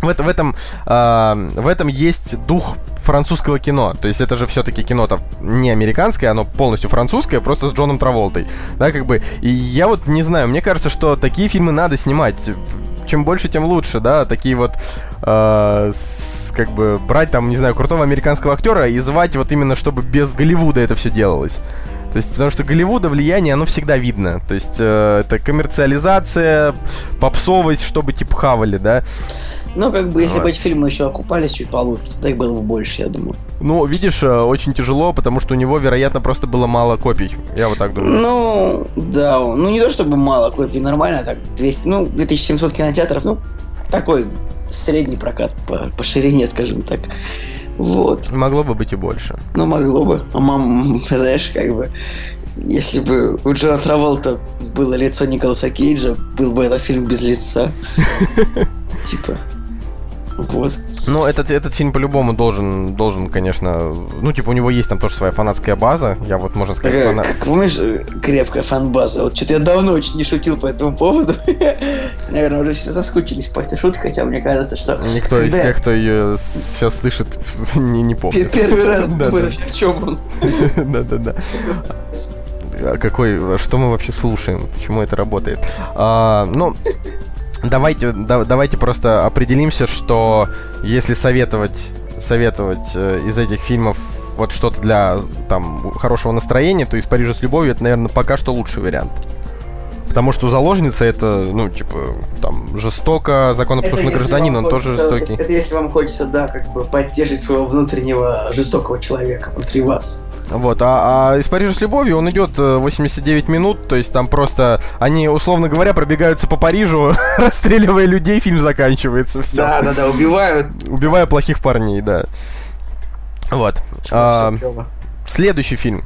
в, это- в этом э, в этом есть дух французского кино. То есть это же все-таки кино-то не американское, оно полностью французское, просто с Джоном Траволтой. Да, как бы. И я вот не знаю, мне кажется, что такие фильмы надо снимать. Чем больше, тем лучше, да, такие вот, э, с- как бы, брать там, не знаю, крутого американского актера и звать вот именно, чтобы без Голливуда это все делалось. То есть, потому что Голливуда влияние, оно всегда видно. То есть, э, это коммерциализация, попсовость, чтобы типа хавали, да. Ну, как бы, если бы эти фильмы еще окупались чуть получше, тогда их было бы больше, я думаю. Ну, видишь, э, очень тяжело, потому что у него, вероятно, просто было мало копий. Я вот так думаю. Ну, да, ну не то чтобы мало копий, нормально, так, 200, ну, 2700 кинотеатров, ну, такой средний прокат по, по ширине, скажем так. Вот, Могло бы быть и больше. ну могло бы. А мам, знаешь, как бы, если бы у Джона Траволта было лицо Николаса Кейджа, был бы этот фильм без лица. <laughs> Типа, вот. Ну, этот, этот фильм по-любому должен, должен, конечно... Ну, типа, у него есть там тоже своя фанатская база. Я вот, можно сказать, Такая, фанат... как, помнишь, э, крепкая фан-база? Вот что-то я давно очень не шутил по этому поводу. <laughs> Наверное, уже все соскучились по этой шутке, хотя мне кажется, что... Никто из тех, кто ее сейчас слышит, <laughs> не, не помнит. Первый раз <laughs> думаю, в чем он. Да-да-да. А Какой, что мы вообще слушаем? Почему это работает? А, ну, давайте, да- давайте просто определимся, что если советовать, советовать э, из этих фильмов вот что-то для там хорошего настроения, то из Парижа с любовью это, наверное, пока что лучший вариант. Потому что заложница это, ну, типа, там, жестоко, законопослушный гражданин, он тоже жестокий. Это если вам хочется, да, как бы поддерживать своего внутреннего жестокого человека внутри вас. Вот, а, а из Парижа с любовью он идет э, 89 минут, то есть там просто они, условно говоря, пробегаются по Парижу, <laughs> расстреливая людей, фильм заканчивается, все. Да, да, да, убивают. Убивая плохих парней, да. Вот. А, клёво. следующий фильм.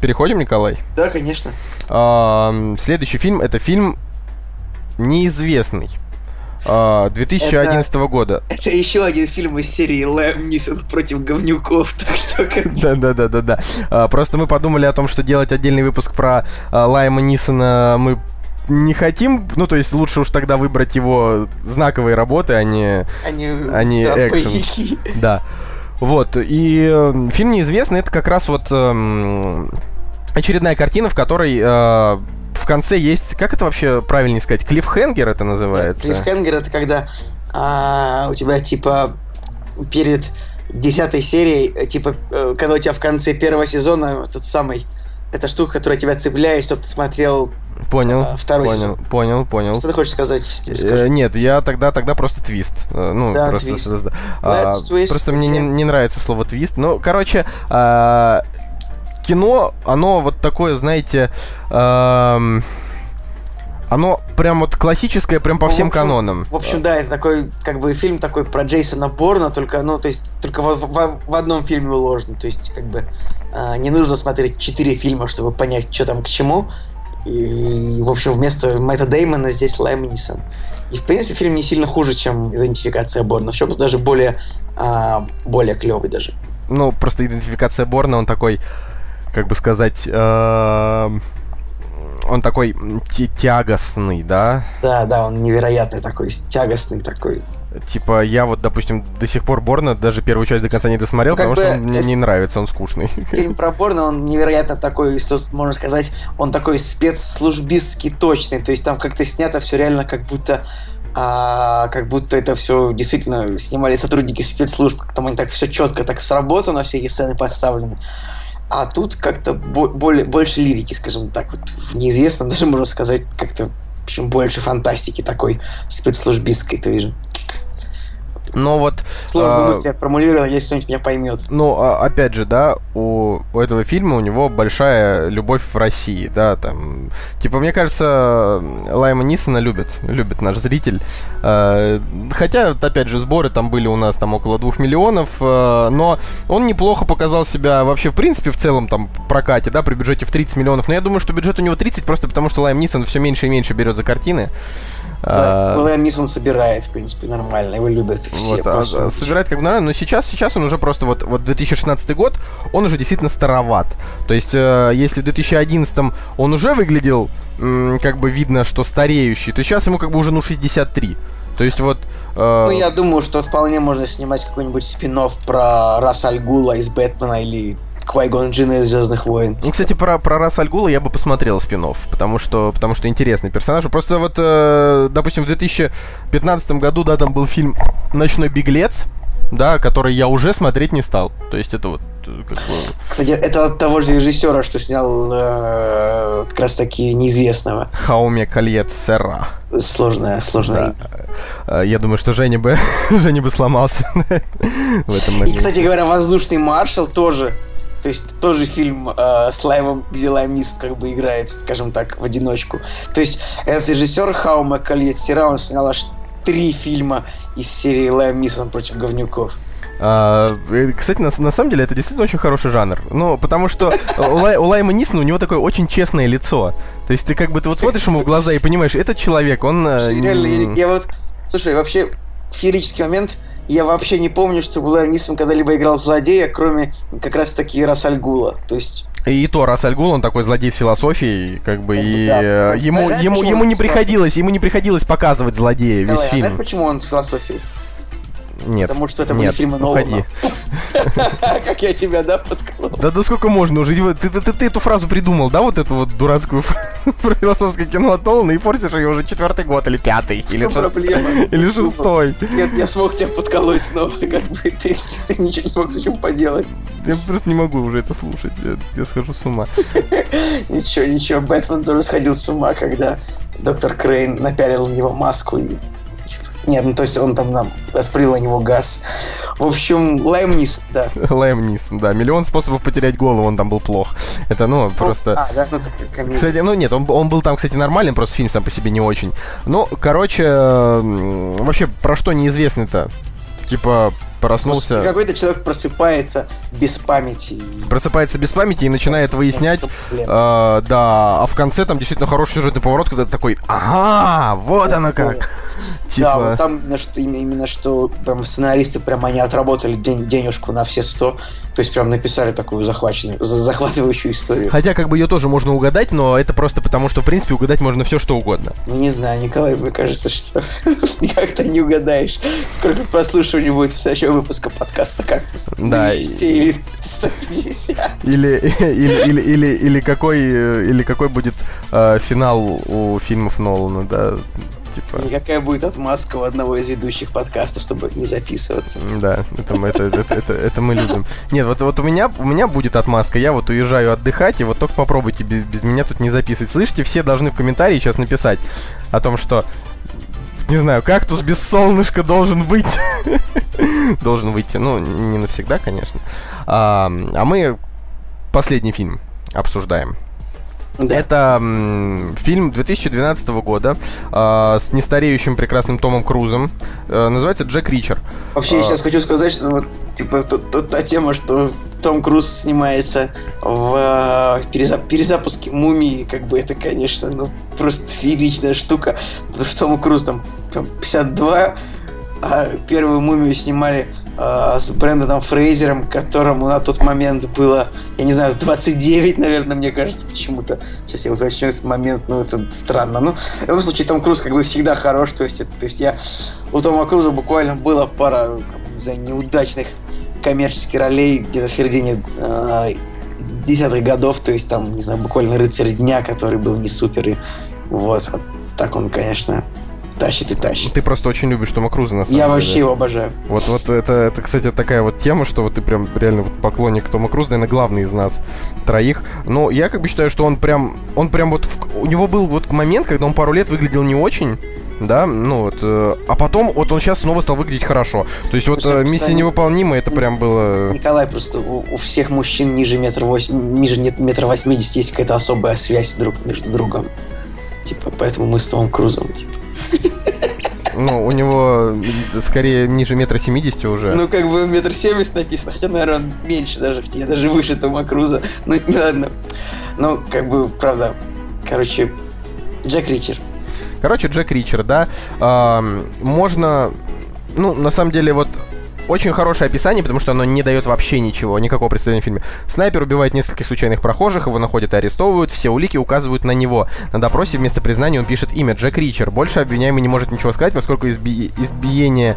Переходим, Николай. Да, конечно. А, следующий фильм это фильм неизвестный. А, 2011 года. Это еще один фильм из серии Лэм Нисон против говнюков, <laughs> так что как Да, да, да, да, да. А, Просто мы подумали о том, что делать отдельный выпуск про а, Лайма Нисона мы не хотим. Ну, то есть лучше уж тогда выбрать его знаковые работы, а не. они, Они да, экшен. боевики. Да. Вот. И э, фильм неизвестный. Это как раз вот эм, очередная картина, в которой. э, в конце есть, как это вообще правильнее сказать, клиффхенгер это называется? Клиффхенгер это когда а, у тебя типа перед десятой серии, э, типа, э, когда у тебя в конце первого сезона этот самый, эта штука, которая тебя цепляет, чтобы ты смотрел Понял, А, второй понял, сезон. понял, понял. Что ты хочешь сказать? Э? Нет, я тогда тогда просто твист. Э, Ну, Да, просто, твист. с- а, twist просто мне не, не нравится слово твист. Ну, короче, а, кино, оно вот такое, знаете, ам, оно прям вот классическое, прям по Ну, всем в общем- канонам. В общем, да, это такой, как бы, фильм такой про Джейсона Борна, только, ну, то есть, только в, в- в одном фильме уложен. То есть, как бы, а, не нужно смотреть четыре фильма, чтобы понять, что там к чему. И, в общем, вместо Мэтта Деймона здесь Лайм Нисон. И, в принципе, фильм не сильно хуже, чем «Идентификация Борна». В чем-то даже более, а, более клевый даже. Ну, просто идентификация Борна, он такой, как бы сказать, ам, он такой тягостный, да? Да, да, он невероятный такой, тягостный такой. Типа, я вот, допустим, до сих пор Борна даже первую часть до конца не досмотрел, Ну, потому что он мне это- не нравится, он скучный. <laughs> Фильм про порно, он невероятно такой, можно сказать, он такой спецслужбистский точный. То есть там как-то снято все реально как будто а, как будто это все действительно снимали сотрудники спецслужб, как там они так все четко так сработано, все эти сцены поставлены. А тут как-то бо- более, больше лирики, скажем так, вот в неизвестном даже можно сказать как-то в общем, больше фантастики такой спецслужбистской, то есть Но вот, сложно а, я формулирую, надеюсь, кто-нибудь меня поймет. ну, а, опять же, да, у, у этого фильма у него большая любовь в России, да, там, типа, мне кажется, Лайма Нисона любит, любит наш зритель, Э, хотя, опять же, сборы там были у нас там около двух миллионов, э, но он неплохо показал себя вообще, в принципе, в целом там прокате, да, при бюджете в 30 миллионов, но я думаю, что бюджет у него 30 просто потому, что Лайм Нисон все меньше и меньше берет за картины. Да, А, Уильям Нисон собирает, в принципе, нормально, его любят все. Вот, а- просто. собирает как бы нормально, но сейчас, сейчас он уже просто вот, вот 2016 год, он уже действительно староват. То есть, э, если в 2011 он уже выглядел, как бы видно, что стареющий, то сейчас ему как бы уже, ну, 63. То есть вот... э, Ну, я думаю, что вполне можно снимать какой-нибудь спин про Рас Аль Гула из Бэтмена или Квайгон Джина из Звездных войн. Ну, кстати, про, про Рас Аль Гула я бы посмотрел спин потому что, потому что интересный персонаж. Просто вот, э, допустим, в 2015 году, да, там был фильм «Ночной беглец», да, который я уже смотреть не стал. То есть это вот э, как бы... Кстати, это от того же режиссера, что снял э, как раз таки неизвестного. Хауме Кольет Сера. Сложное, сложное. имя. Э, Я думаю, что Женя бы, <laughs> Женя бы сломался <laughs> в этом И, кстати говоря, Воздушный маршал тоже. То есть тоже фильм э, с Лаймом, где Лайм Нисон как бы играет, скажем так, в одиночку. То есть этот режиссер Хау Маккольет Сера, он снял аж три фильма из серии Лайм Нисон против говнюков. А, э, кстати, на, на самом деле это действительно очень хороший жанр. Ну, потому что у, Лай- у Лайма Нисона у него такое очень честное лицо. То есть ты как бы ты вот смотришь ему в глаза и понимаешь, этот человек, он... э, Реально, я, я вот... Слушай, вообще, феерический момент. Я вообще не помню, что Лайм Нисон когда-либо играл злодея, кроме как раз таки Расальгула. То есть... И то Рас Аль Гул, он такой злодей с философией, как бы, и да. э, Да, ему, ему, ему не приходилось, ему не приходилось показывать злодея весь Николай, а знаешь, фильм. почему он с философией? Нет, Потому что это были нет, фильмы уходи. Нолана. <laughs> Как я тебя, да, подколол? Да да сколько можно уже? Ты, ты, ты, ты эту фразу придумал, да, вот эту вот дурацкую <laughs> про философское кино от Нолана и портишь ее уже четвертый год или пятый. Или, проблема? <laughs> или шестой. Нет, я смог тебя подколоть снова, как бы ты, ничего не смог с этим поделать. Я просто не могу уже это слушать, я, я схожу с ума. Ничего, ничего, Бэтмен тоже сходил с ума, когда доктор Крейн напялил на него маску и... Нет, ну то есть он там нам распрыл на него газ. В общем, Лайм Нисон, да. <laughs> Лайм Нисон, да. Миллион способов потерять голову, он там был плох. Это, ну, просто... А, да, ну так. Кстати, ну нет, он, он был там, кстати, нормальный, просто фильм сам по себе не очень. Ну, короче, вообще, про что неизвестно-то? Типа, проснулся, какой-то человек просыпается без памяти. просыпается без памяти и начинает выяснять, э, да, а в конце там действительно хороший сюжетный поворот, когда ты такой, ага, вот оно как. Да, Типа, вот там именно что, именно что прям сценаристы прям они отработали день, денежку на все сто. То есть прям написали такую захваченную, за- захватывающую историю. Хотя как бы ее тоже можно угадать, но это просто потому, что в принципе угадать можно все что угодно. Ну не знаю, Николай, мне кажется, что <laughs> никак-то не угадаешь, сколько прослушиваний будет в следующего выпуска подкаста «Кактус». Да, 200 или 150. <laughs> Или, или, или, или, или какой, э, или какой будет э, финал у фильмов Нолана, да? Типа. Никакая будет отмазка у одного из ведущих подкастов, чтобы не записываться. Да, это мы, это, это, это, это мы любим. Нет, вот, вот у меня у меня будет отмазка. Я вот уезжаю отдыхать, и вот только попробуйте без, без меня тут не записывать. Слышите, все должны в комментарии сейчас написать о том, что не знаю, кактус без солнышка должен быть. <laughs> должен выйти. Ну, не навсегда, конечно. А, а мы последний фильм обсуждаем. Да. Это м, фильм 2012 года э, с нестареющим прекрасным Томом Крузом. Э, называется Джек Ричер. Вообще, э, я сейчас хочу сказать, что вот, типа, та, та, та тема, что том Круз снимается в э, перезап перезапуске Мумии, как бы это, конечно, ну, просто фееричная штука. Потому что Том Круз там 52, а первую Мумию снимали э, с Брэндоном Фрейзером, которому на тот момент было, я не знаю, 29, наверное, мне кажется, почему-то. Сейчас я уточню этот момент, ну, это странно. Ну, в любом случае, Том Круз как бы всегда хорош, то есть, то есть я... У Тома Круза буквально было пара, не неудачных коммерческих ролей где-то в середине э, десятых годов, то есть там, не знаю, буквально рыцарь дня, который был не супер, и вот, а так он, конечно, тащит и тащит. Ты просто очень любишь Тома Круза, на самом Я деле. вообще его обожаю. Вот, вот это, это, кстати, такая вот тема, что вот ты прям реально вот поклонник Тома Круза, наверное, главный из нас троих. Но я как бы считаю, что он прям, он прям вот, у него был вот момент, когда он пару лет выглядел не очень, да, ну вот, э, а потом вот он сейчас снова стал выглядеть хорошо. То есть вот э, миссия невыполнима, это прям было... Николай, просто у, у всех мужчин ниже метра восемь, ниже метра восьмидесяти есть какая-то особая связь друг между другом. Типа, поэтому мы с Томом Крузом, типа. Ну, у него скорее ниже метра семидесяти уже. Ну, как бы метр семьдесят написано, хотя, наверное, он меньше даже, хотя я даже выше Тома Круза. Ну, не <laughs> ладно. Ну, как бы, правда, короче, Джек Ричер. Короче, Джек Ричер, да. Можно, ну, на самом деле, вот очень хорошее описание, потому что оно не дает вообще ничего, никакого представления в фильме. Снайпер убивает нескольких случайных прохожих, его находят и арестовывают, все улики указывают на него. На допросе вместо признания он пишет имя Джек Ричер. Больше обвиняемый не может ничего сказать, поскольку изби- избиение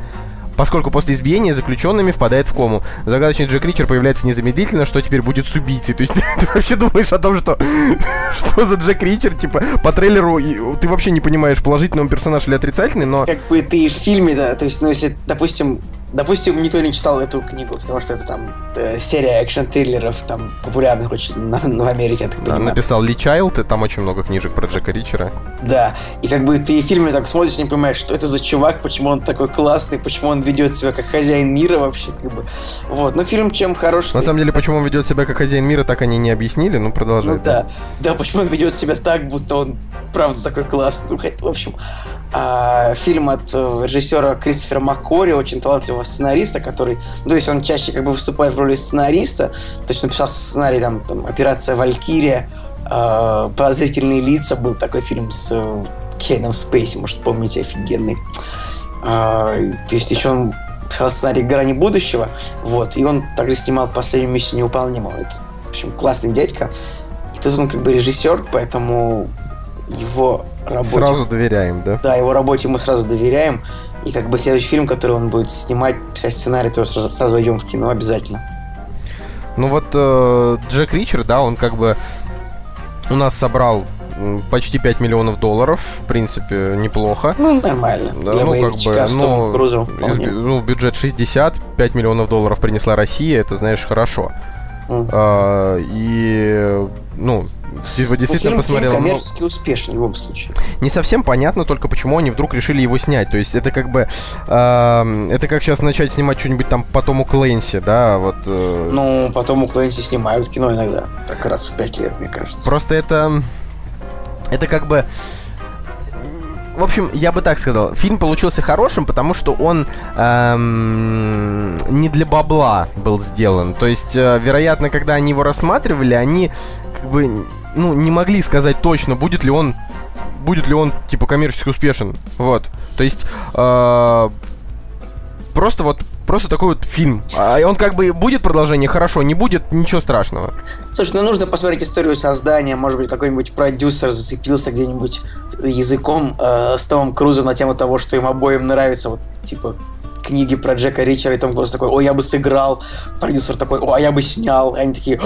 поскольку после избиения заключенными впадает в кому. Загадочный Джек Ричер появляется незамедлительно, что теперь будет с убийцей. То есть <laughs> ты вообще думаешь о том, что <laughs> что за Джек Ричер, типа, по трейлеру ты вообще не понимаешь, положительный он персонаж или отрицательный, но... Как бы ты в фильме, да, то есть, ну, если, допустим, Допустим, никто не читал эту книгу, потому что это там э, серия экшн-триллеров, там популярных очень <laughs> на, в Америке, я так понимаю. Написал Ли Чайлд, и там очень много книжек про Джека Ричера. Да, и как бы ты в фильме так смотришь, не понимаешь, что это за чувак, почему он такой классный, почему он ведет себя как хозяин мира вообще, как бы. Вот, но фильм чем хорош. На самом деле, почему он ведет себя как хозяин мира, так они не объяснили, ну продолжай. Ну да, да, почему он ведет себя так, будто он правда такой классный. Ну, в общем, а, фильм от э, режиссера Кристофера Маккори, очень талантливого сценариста, который, ну, то есть он чаще как бы выступает в роли сценариста, то есть написал сценарий там, там «Операция Валькирия», э, «Подозрительные лица» был такой фильм с э, Кейном Спейси, может, помните, офигенный. Э, то есть еще он писал сценарий «Грани будущего», вот, и он также снимал «Последнюю миссию невыполнимого». Это, в общем, классный дядька. И тут он как бы режиссер, поэтому его работе... Сразу доверяем, да? Да, его работе мы сразу доверяем. И как бы следующий фильм, который он будет снимать, писать сценарий, то сразу, сразу идем в кино обязательно. Ну вот э, Джек Ричер, да, он как бы у нас собрал почти 5 миллионов долларов, в принципе, неплохо. Ну, нормально. Да, Для ну, как бы, ну, Крузу, ну, бюджет 60, 5 миллионов долларов принесла Россия, это, знаешь, хорошо. Mm. А, и, ну, Типа, действительно фильм, посмотрел. Фильм коммерчески но... успешный в любом случае. Не совсем понятно только, почему они вдруг решили его снять. То есть это как бы... Э, это как сейчас начать снимать что-нибудь там по Тому Клэнси, да, вот... Э... Ну, по Тому Клэнси снимают кино иногда. Так раз в пять лет, мне кажется. Просто это... Это как бы... В общем, я бы так сказал, фильм получился хорошим, потому что он эм, не для бабла был сделан. То есть, э, вероятно, когда они его рассматривали, они как бы ну, не могли сказать точно, будет ли он будет ли он, типа, коммерчески успешен. Вот. То есть, э, просто вот просто такой вот фильм. А он как бы будет продолжение, хорошо, не будет, ничего страшного. Слушай, ну нужно посмотреть историю создания. Может быть, какой-нибудь продюсер зацепился где-нибудь языком э, с Томом Крузом на тему того, что им обоим нравится. Вот, типа, книги про Джека Ричера, и Том Круз такой, о, я бы сыграл. Продюсер такой, о, а я бы снял. И они такие,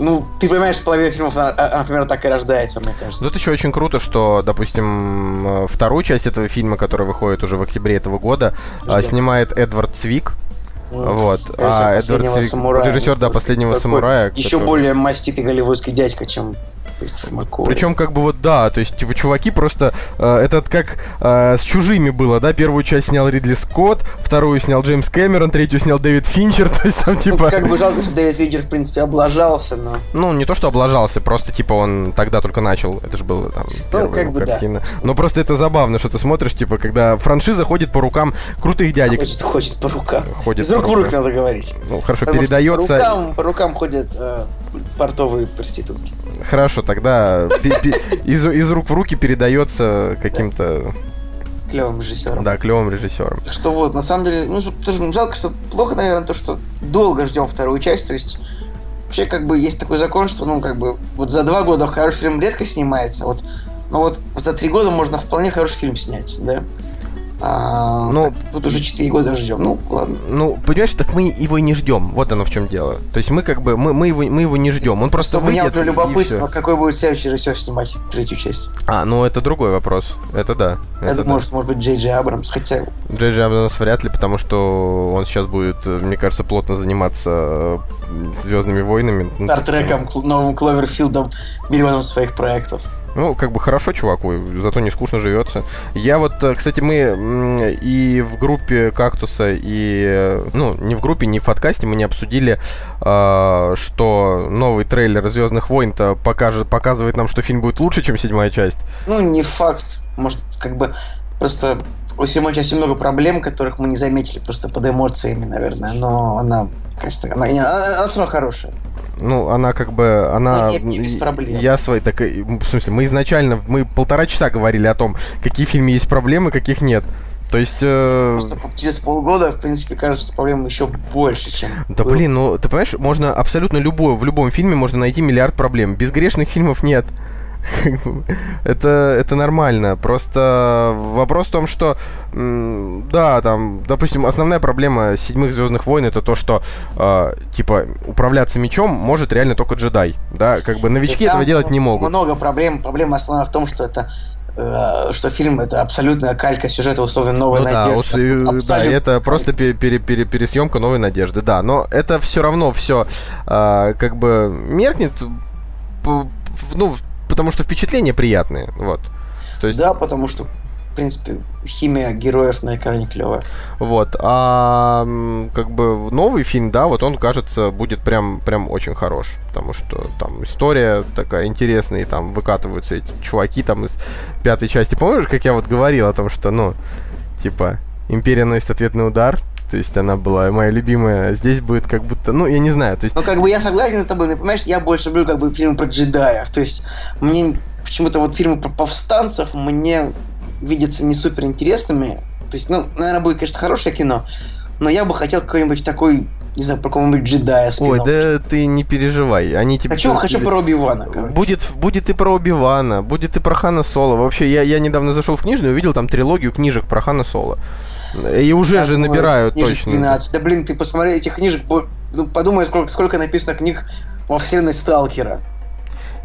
ну, ты понимаешь, половина фильмов, она, а, например, так и рождается, мне кажется. Ну, это еще очень круто, что, допустим, э, вторую часть этого фильма, которая выходит уже в октябре этого года, Ждем. снимает Эдвард Цвик. Вот. А Эдвард Цвик, режиссер, да, последнего самурая. Еще который... более маститый голливудский дядька, чем причем, как бы вот да, то есть, типа, чуваки просто. Э, этот как э, с чужими было, да? Первую часть снял Ридли Скотт, вторую снял Джеймс Кэмерон, третью снял Дэвид Финчер. <laughs> То есть там типа. Ну, как бы жалко, что Дэвид Финчер, в принципе, облажался, но. Ну, не то, что облажался, просто типа он тогда только начал. Это же было там ну, как бы, картина. Да. Но просто это забавно, что ты смотришь, типа, когда франшиза ходит по рукам крутых дядек. Ходит, ходит по рукам. Ходит Из рук в рук надо говорить. Ну, хорошо, Потому передается. По рукам, по рукам ходят э, портовые проститутки. Хорошо, тогда из, из рук в руки передается каким-то клевым режиссером. Да, клевым режиссером. Что вот, на самом деле, ну, тоже жалко, что плохо, наверное, то, что долго ждем вторую часть, то есть вообще как бы есть такой закон, что, ну, как бы, вот за два года хороший фильм редко снимается, вот, но вот за три года можно вполне хороший фильм снять, да. А, ну, тут уже 4 года ждем. Ну, ладно. Ну, понимаешь, так мы его и не ждем. Вот оно в чем дело. То есть мы как бы мы, мы, его, мы его не ждем. Он просто У меня уже любопытство, какой будет следующий режиссер снимать третью часть. А, ну это другой вопрос. Это да. Это, это может, да. может быть Джей Джей Абрамс, хотя... Джей Джей Абрамс вряд ли, потому что он сейчас будет, мне кажется, плотно заниматься э, Звездными войнами. Стартреком, новым Кловерфилдом, миллионом своих проектов. Ну, как бы хорошо чуваку, зато не скучно живется. Я вот, э, кстати, мы и в группе Кактуса, и, э, ну, не в группе, не в подкасте, мы не обсудили, э, что новый трейлер Звездных войн-то покажет, показывает нам, что фильм будет лучше, чем седьмая часть. Ну, не факт. Может, как бы просто у седьмой части много проблем, которых мы не заметили просто под эмоциями, наверное. Но она, конечно, она, она, она все равно хорошая ну, она как бы, она... Нет, без проблем. Я свой, так, в смысле, мы изначально, мы полтора часа говорили о том, какие фильмы есть проблемы, каких нет. То есть... Э... Просто через полгода, в принципе, кажется, что проблем еще больше, чем... Да был. блин, ну, ты понимаешь, можно абсолютно любой, в любом фильме можно найти миллиард проблем. Безгрешных фильмов нет. <laughs> это, это нормально. Просто вопрос в том, что, да, там, допустим, основная проблема седьмых Звездных войн это то, что, э, типа, управляться мечом может реально только джедай. Да, как бы новички этого делать не могут. Много проблем. Проблема основная в том, что это э, что фильм это абсолютная калька сюжета условия новой ну, надежды. Да, да, это просто пере, пере, пере, пересъемка новой надежды, да. Но это все равно все э, как бы меркнет ну, потому что впечатления приятные, вот. То есть... Да, потому что, в принципе, химия героев на экране клевая. Вот, а как бы новый фильм, да, вот он, кажется, будет прям, прям очень хорош, потому что там история такая интересная, и там выкатываются эти чуваки там из пятой части. Помнишь, как я вот говорил о том, что, ну, типа, Империя носит ответный удар, то есть она была моя любимая. Здесь будет как будто, ну, я не знаю, то есть... Ну, как бы я согласен с тобой, но, понимаешь, я больше люблю как бы фильмы про джедаев. То есть мне почему-то вот фильмы про повстанцев мне видятся не супер интересными. То есть, ну, наверное, будет, конечно, хорошее кино, но я бы хотел какой-нибудь такой не знаю, про какого-нибудь джедая Ой, да ты не переживай. Они тебе... Хочу, хочу про Оби-Вана, короче. Будет, будет и про Оби-Вана, будет и про Хана Соло. Вообще, я, я недавно зашел в книжную и увидел там трилогию книжек про Хана Соло. И уже я же думаю, набирают точно. 12. Да блин, ты посмотри этих книжек, ну подумай, сколько, сколько написано книг во вселенной Сталкера.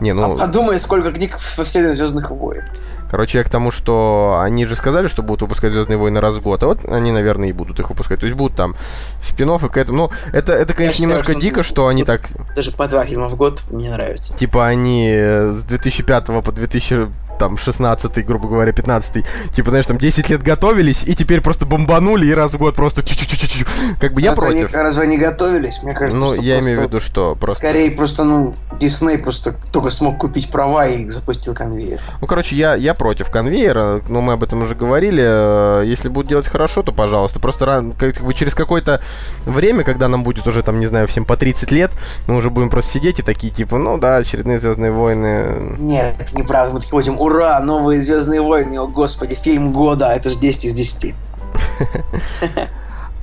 Не, ну... А подумай, сколько книг во вселенной Звездных войн. Короче, я к тому, что они же сказали, что будут выпускать Звездные войны раз в год, а вот они, наверное, и будут их выпускать. То есть будут там спин и к этому. Ну, это, это конечно, я немножко считаю, дико, что, что они так. Даже по два фильма в год мне нравится. Типа они с 2005 по 2000 там, 16 грубо говоря, 15 типа, знаешь, там 10 лет готовились, и теперь просто бомбанули, и раз в год просто чу чу чу чу Как бы я разве против. Они, разве они готовились? Мне кажется, Ну, я имею в виду, что просто... Скорее, просто, ну, Дисней просто только смог купить права и запустил конвейер. Ну, короче, я, я против конвейера, но мы об этом уже говорили. Если будут делать хорошо, то пожалуйста. Просто как, как бы через какое-то время, когда нам будет уже, там, не знаю, всем по 30 лет, мы уже будем просто сидеть и такие, типа, ну да, очередные Звездные войны. Нет, неправда. Мы такие будем, ура, новые Звездные войны, о господи, фильм года, это же 10 из 10. <laughs>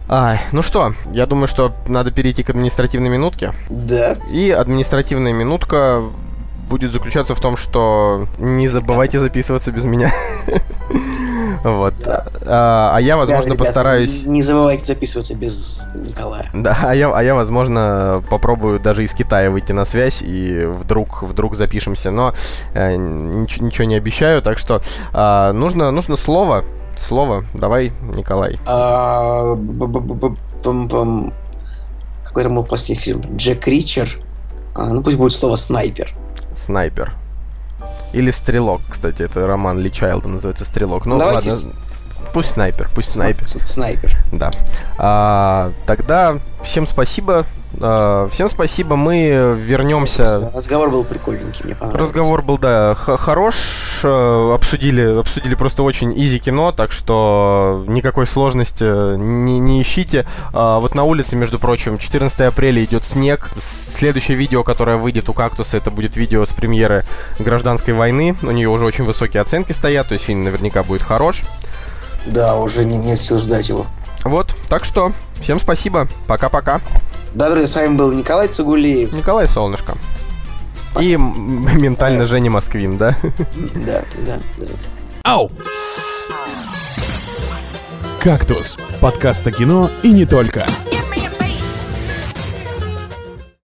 А, ну что, я думаю, что надо перейти к административной минутке. Да. И административная минутка будет заключаться в том, что не забывайте записываться без меня. <laughs> Вот. А, а я, возможно, Ребята, постараюсь... Не забывайте записываться без Николая. <laughs> Да, а я, а я, возможно, попробую даже из Китая выйти на связь и вдруг, вдруг запишемся, но э, нич- ничего не обещаю, так что э, нужно, нужно слово, слово, давай, Николай. А, б- б- б- б- пам-пам. Какой там был последний фильм? Джек Ричер. А, ну пусть будет слово снайпер. Снайпер. Или стрелок, кстати, это роман Ли Чайлда называется Стрелок. Ну Давайте ладно, пусть снайпер, пусть снайпер. Снайпер. Да. А, тогда всем спасибо. А, всем спасибо. Мы вернемся. Разговор был прикольненький, мне понравилось. Разговор был, да, хорош. Э, Обсудили, обсудили просто очень изи кино, так что никакой сложности не, не ищите. А, Вот на улице, между прочим, 14 апреля идет снег. Следующее видео, которое выйдет у Кактуса, это будет видео с премьеры Гражданской войны. У нее уже очень высокие оценки стоят, то есть фильм наверняка будет хорош. Да, уже не, нет сил ждать его. Вот, так что, всем спасибо. Пока-пока. Да, друзья, с вами был Николай Цугулиев. Николай Солнышко. И ментально Женя Москвин, да? Да, да, да. Ау! «Кактус» — подкаст о кино и не только.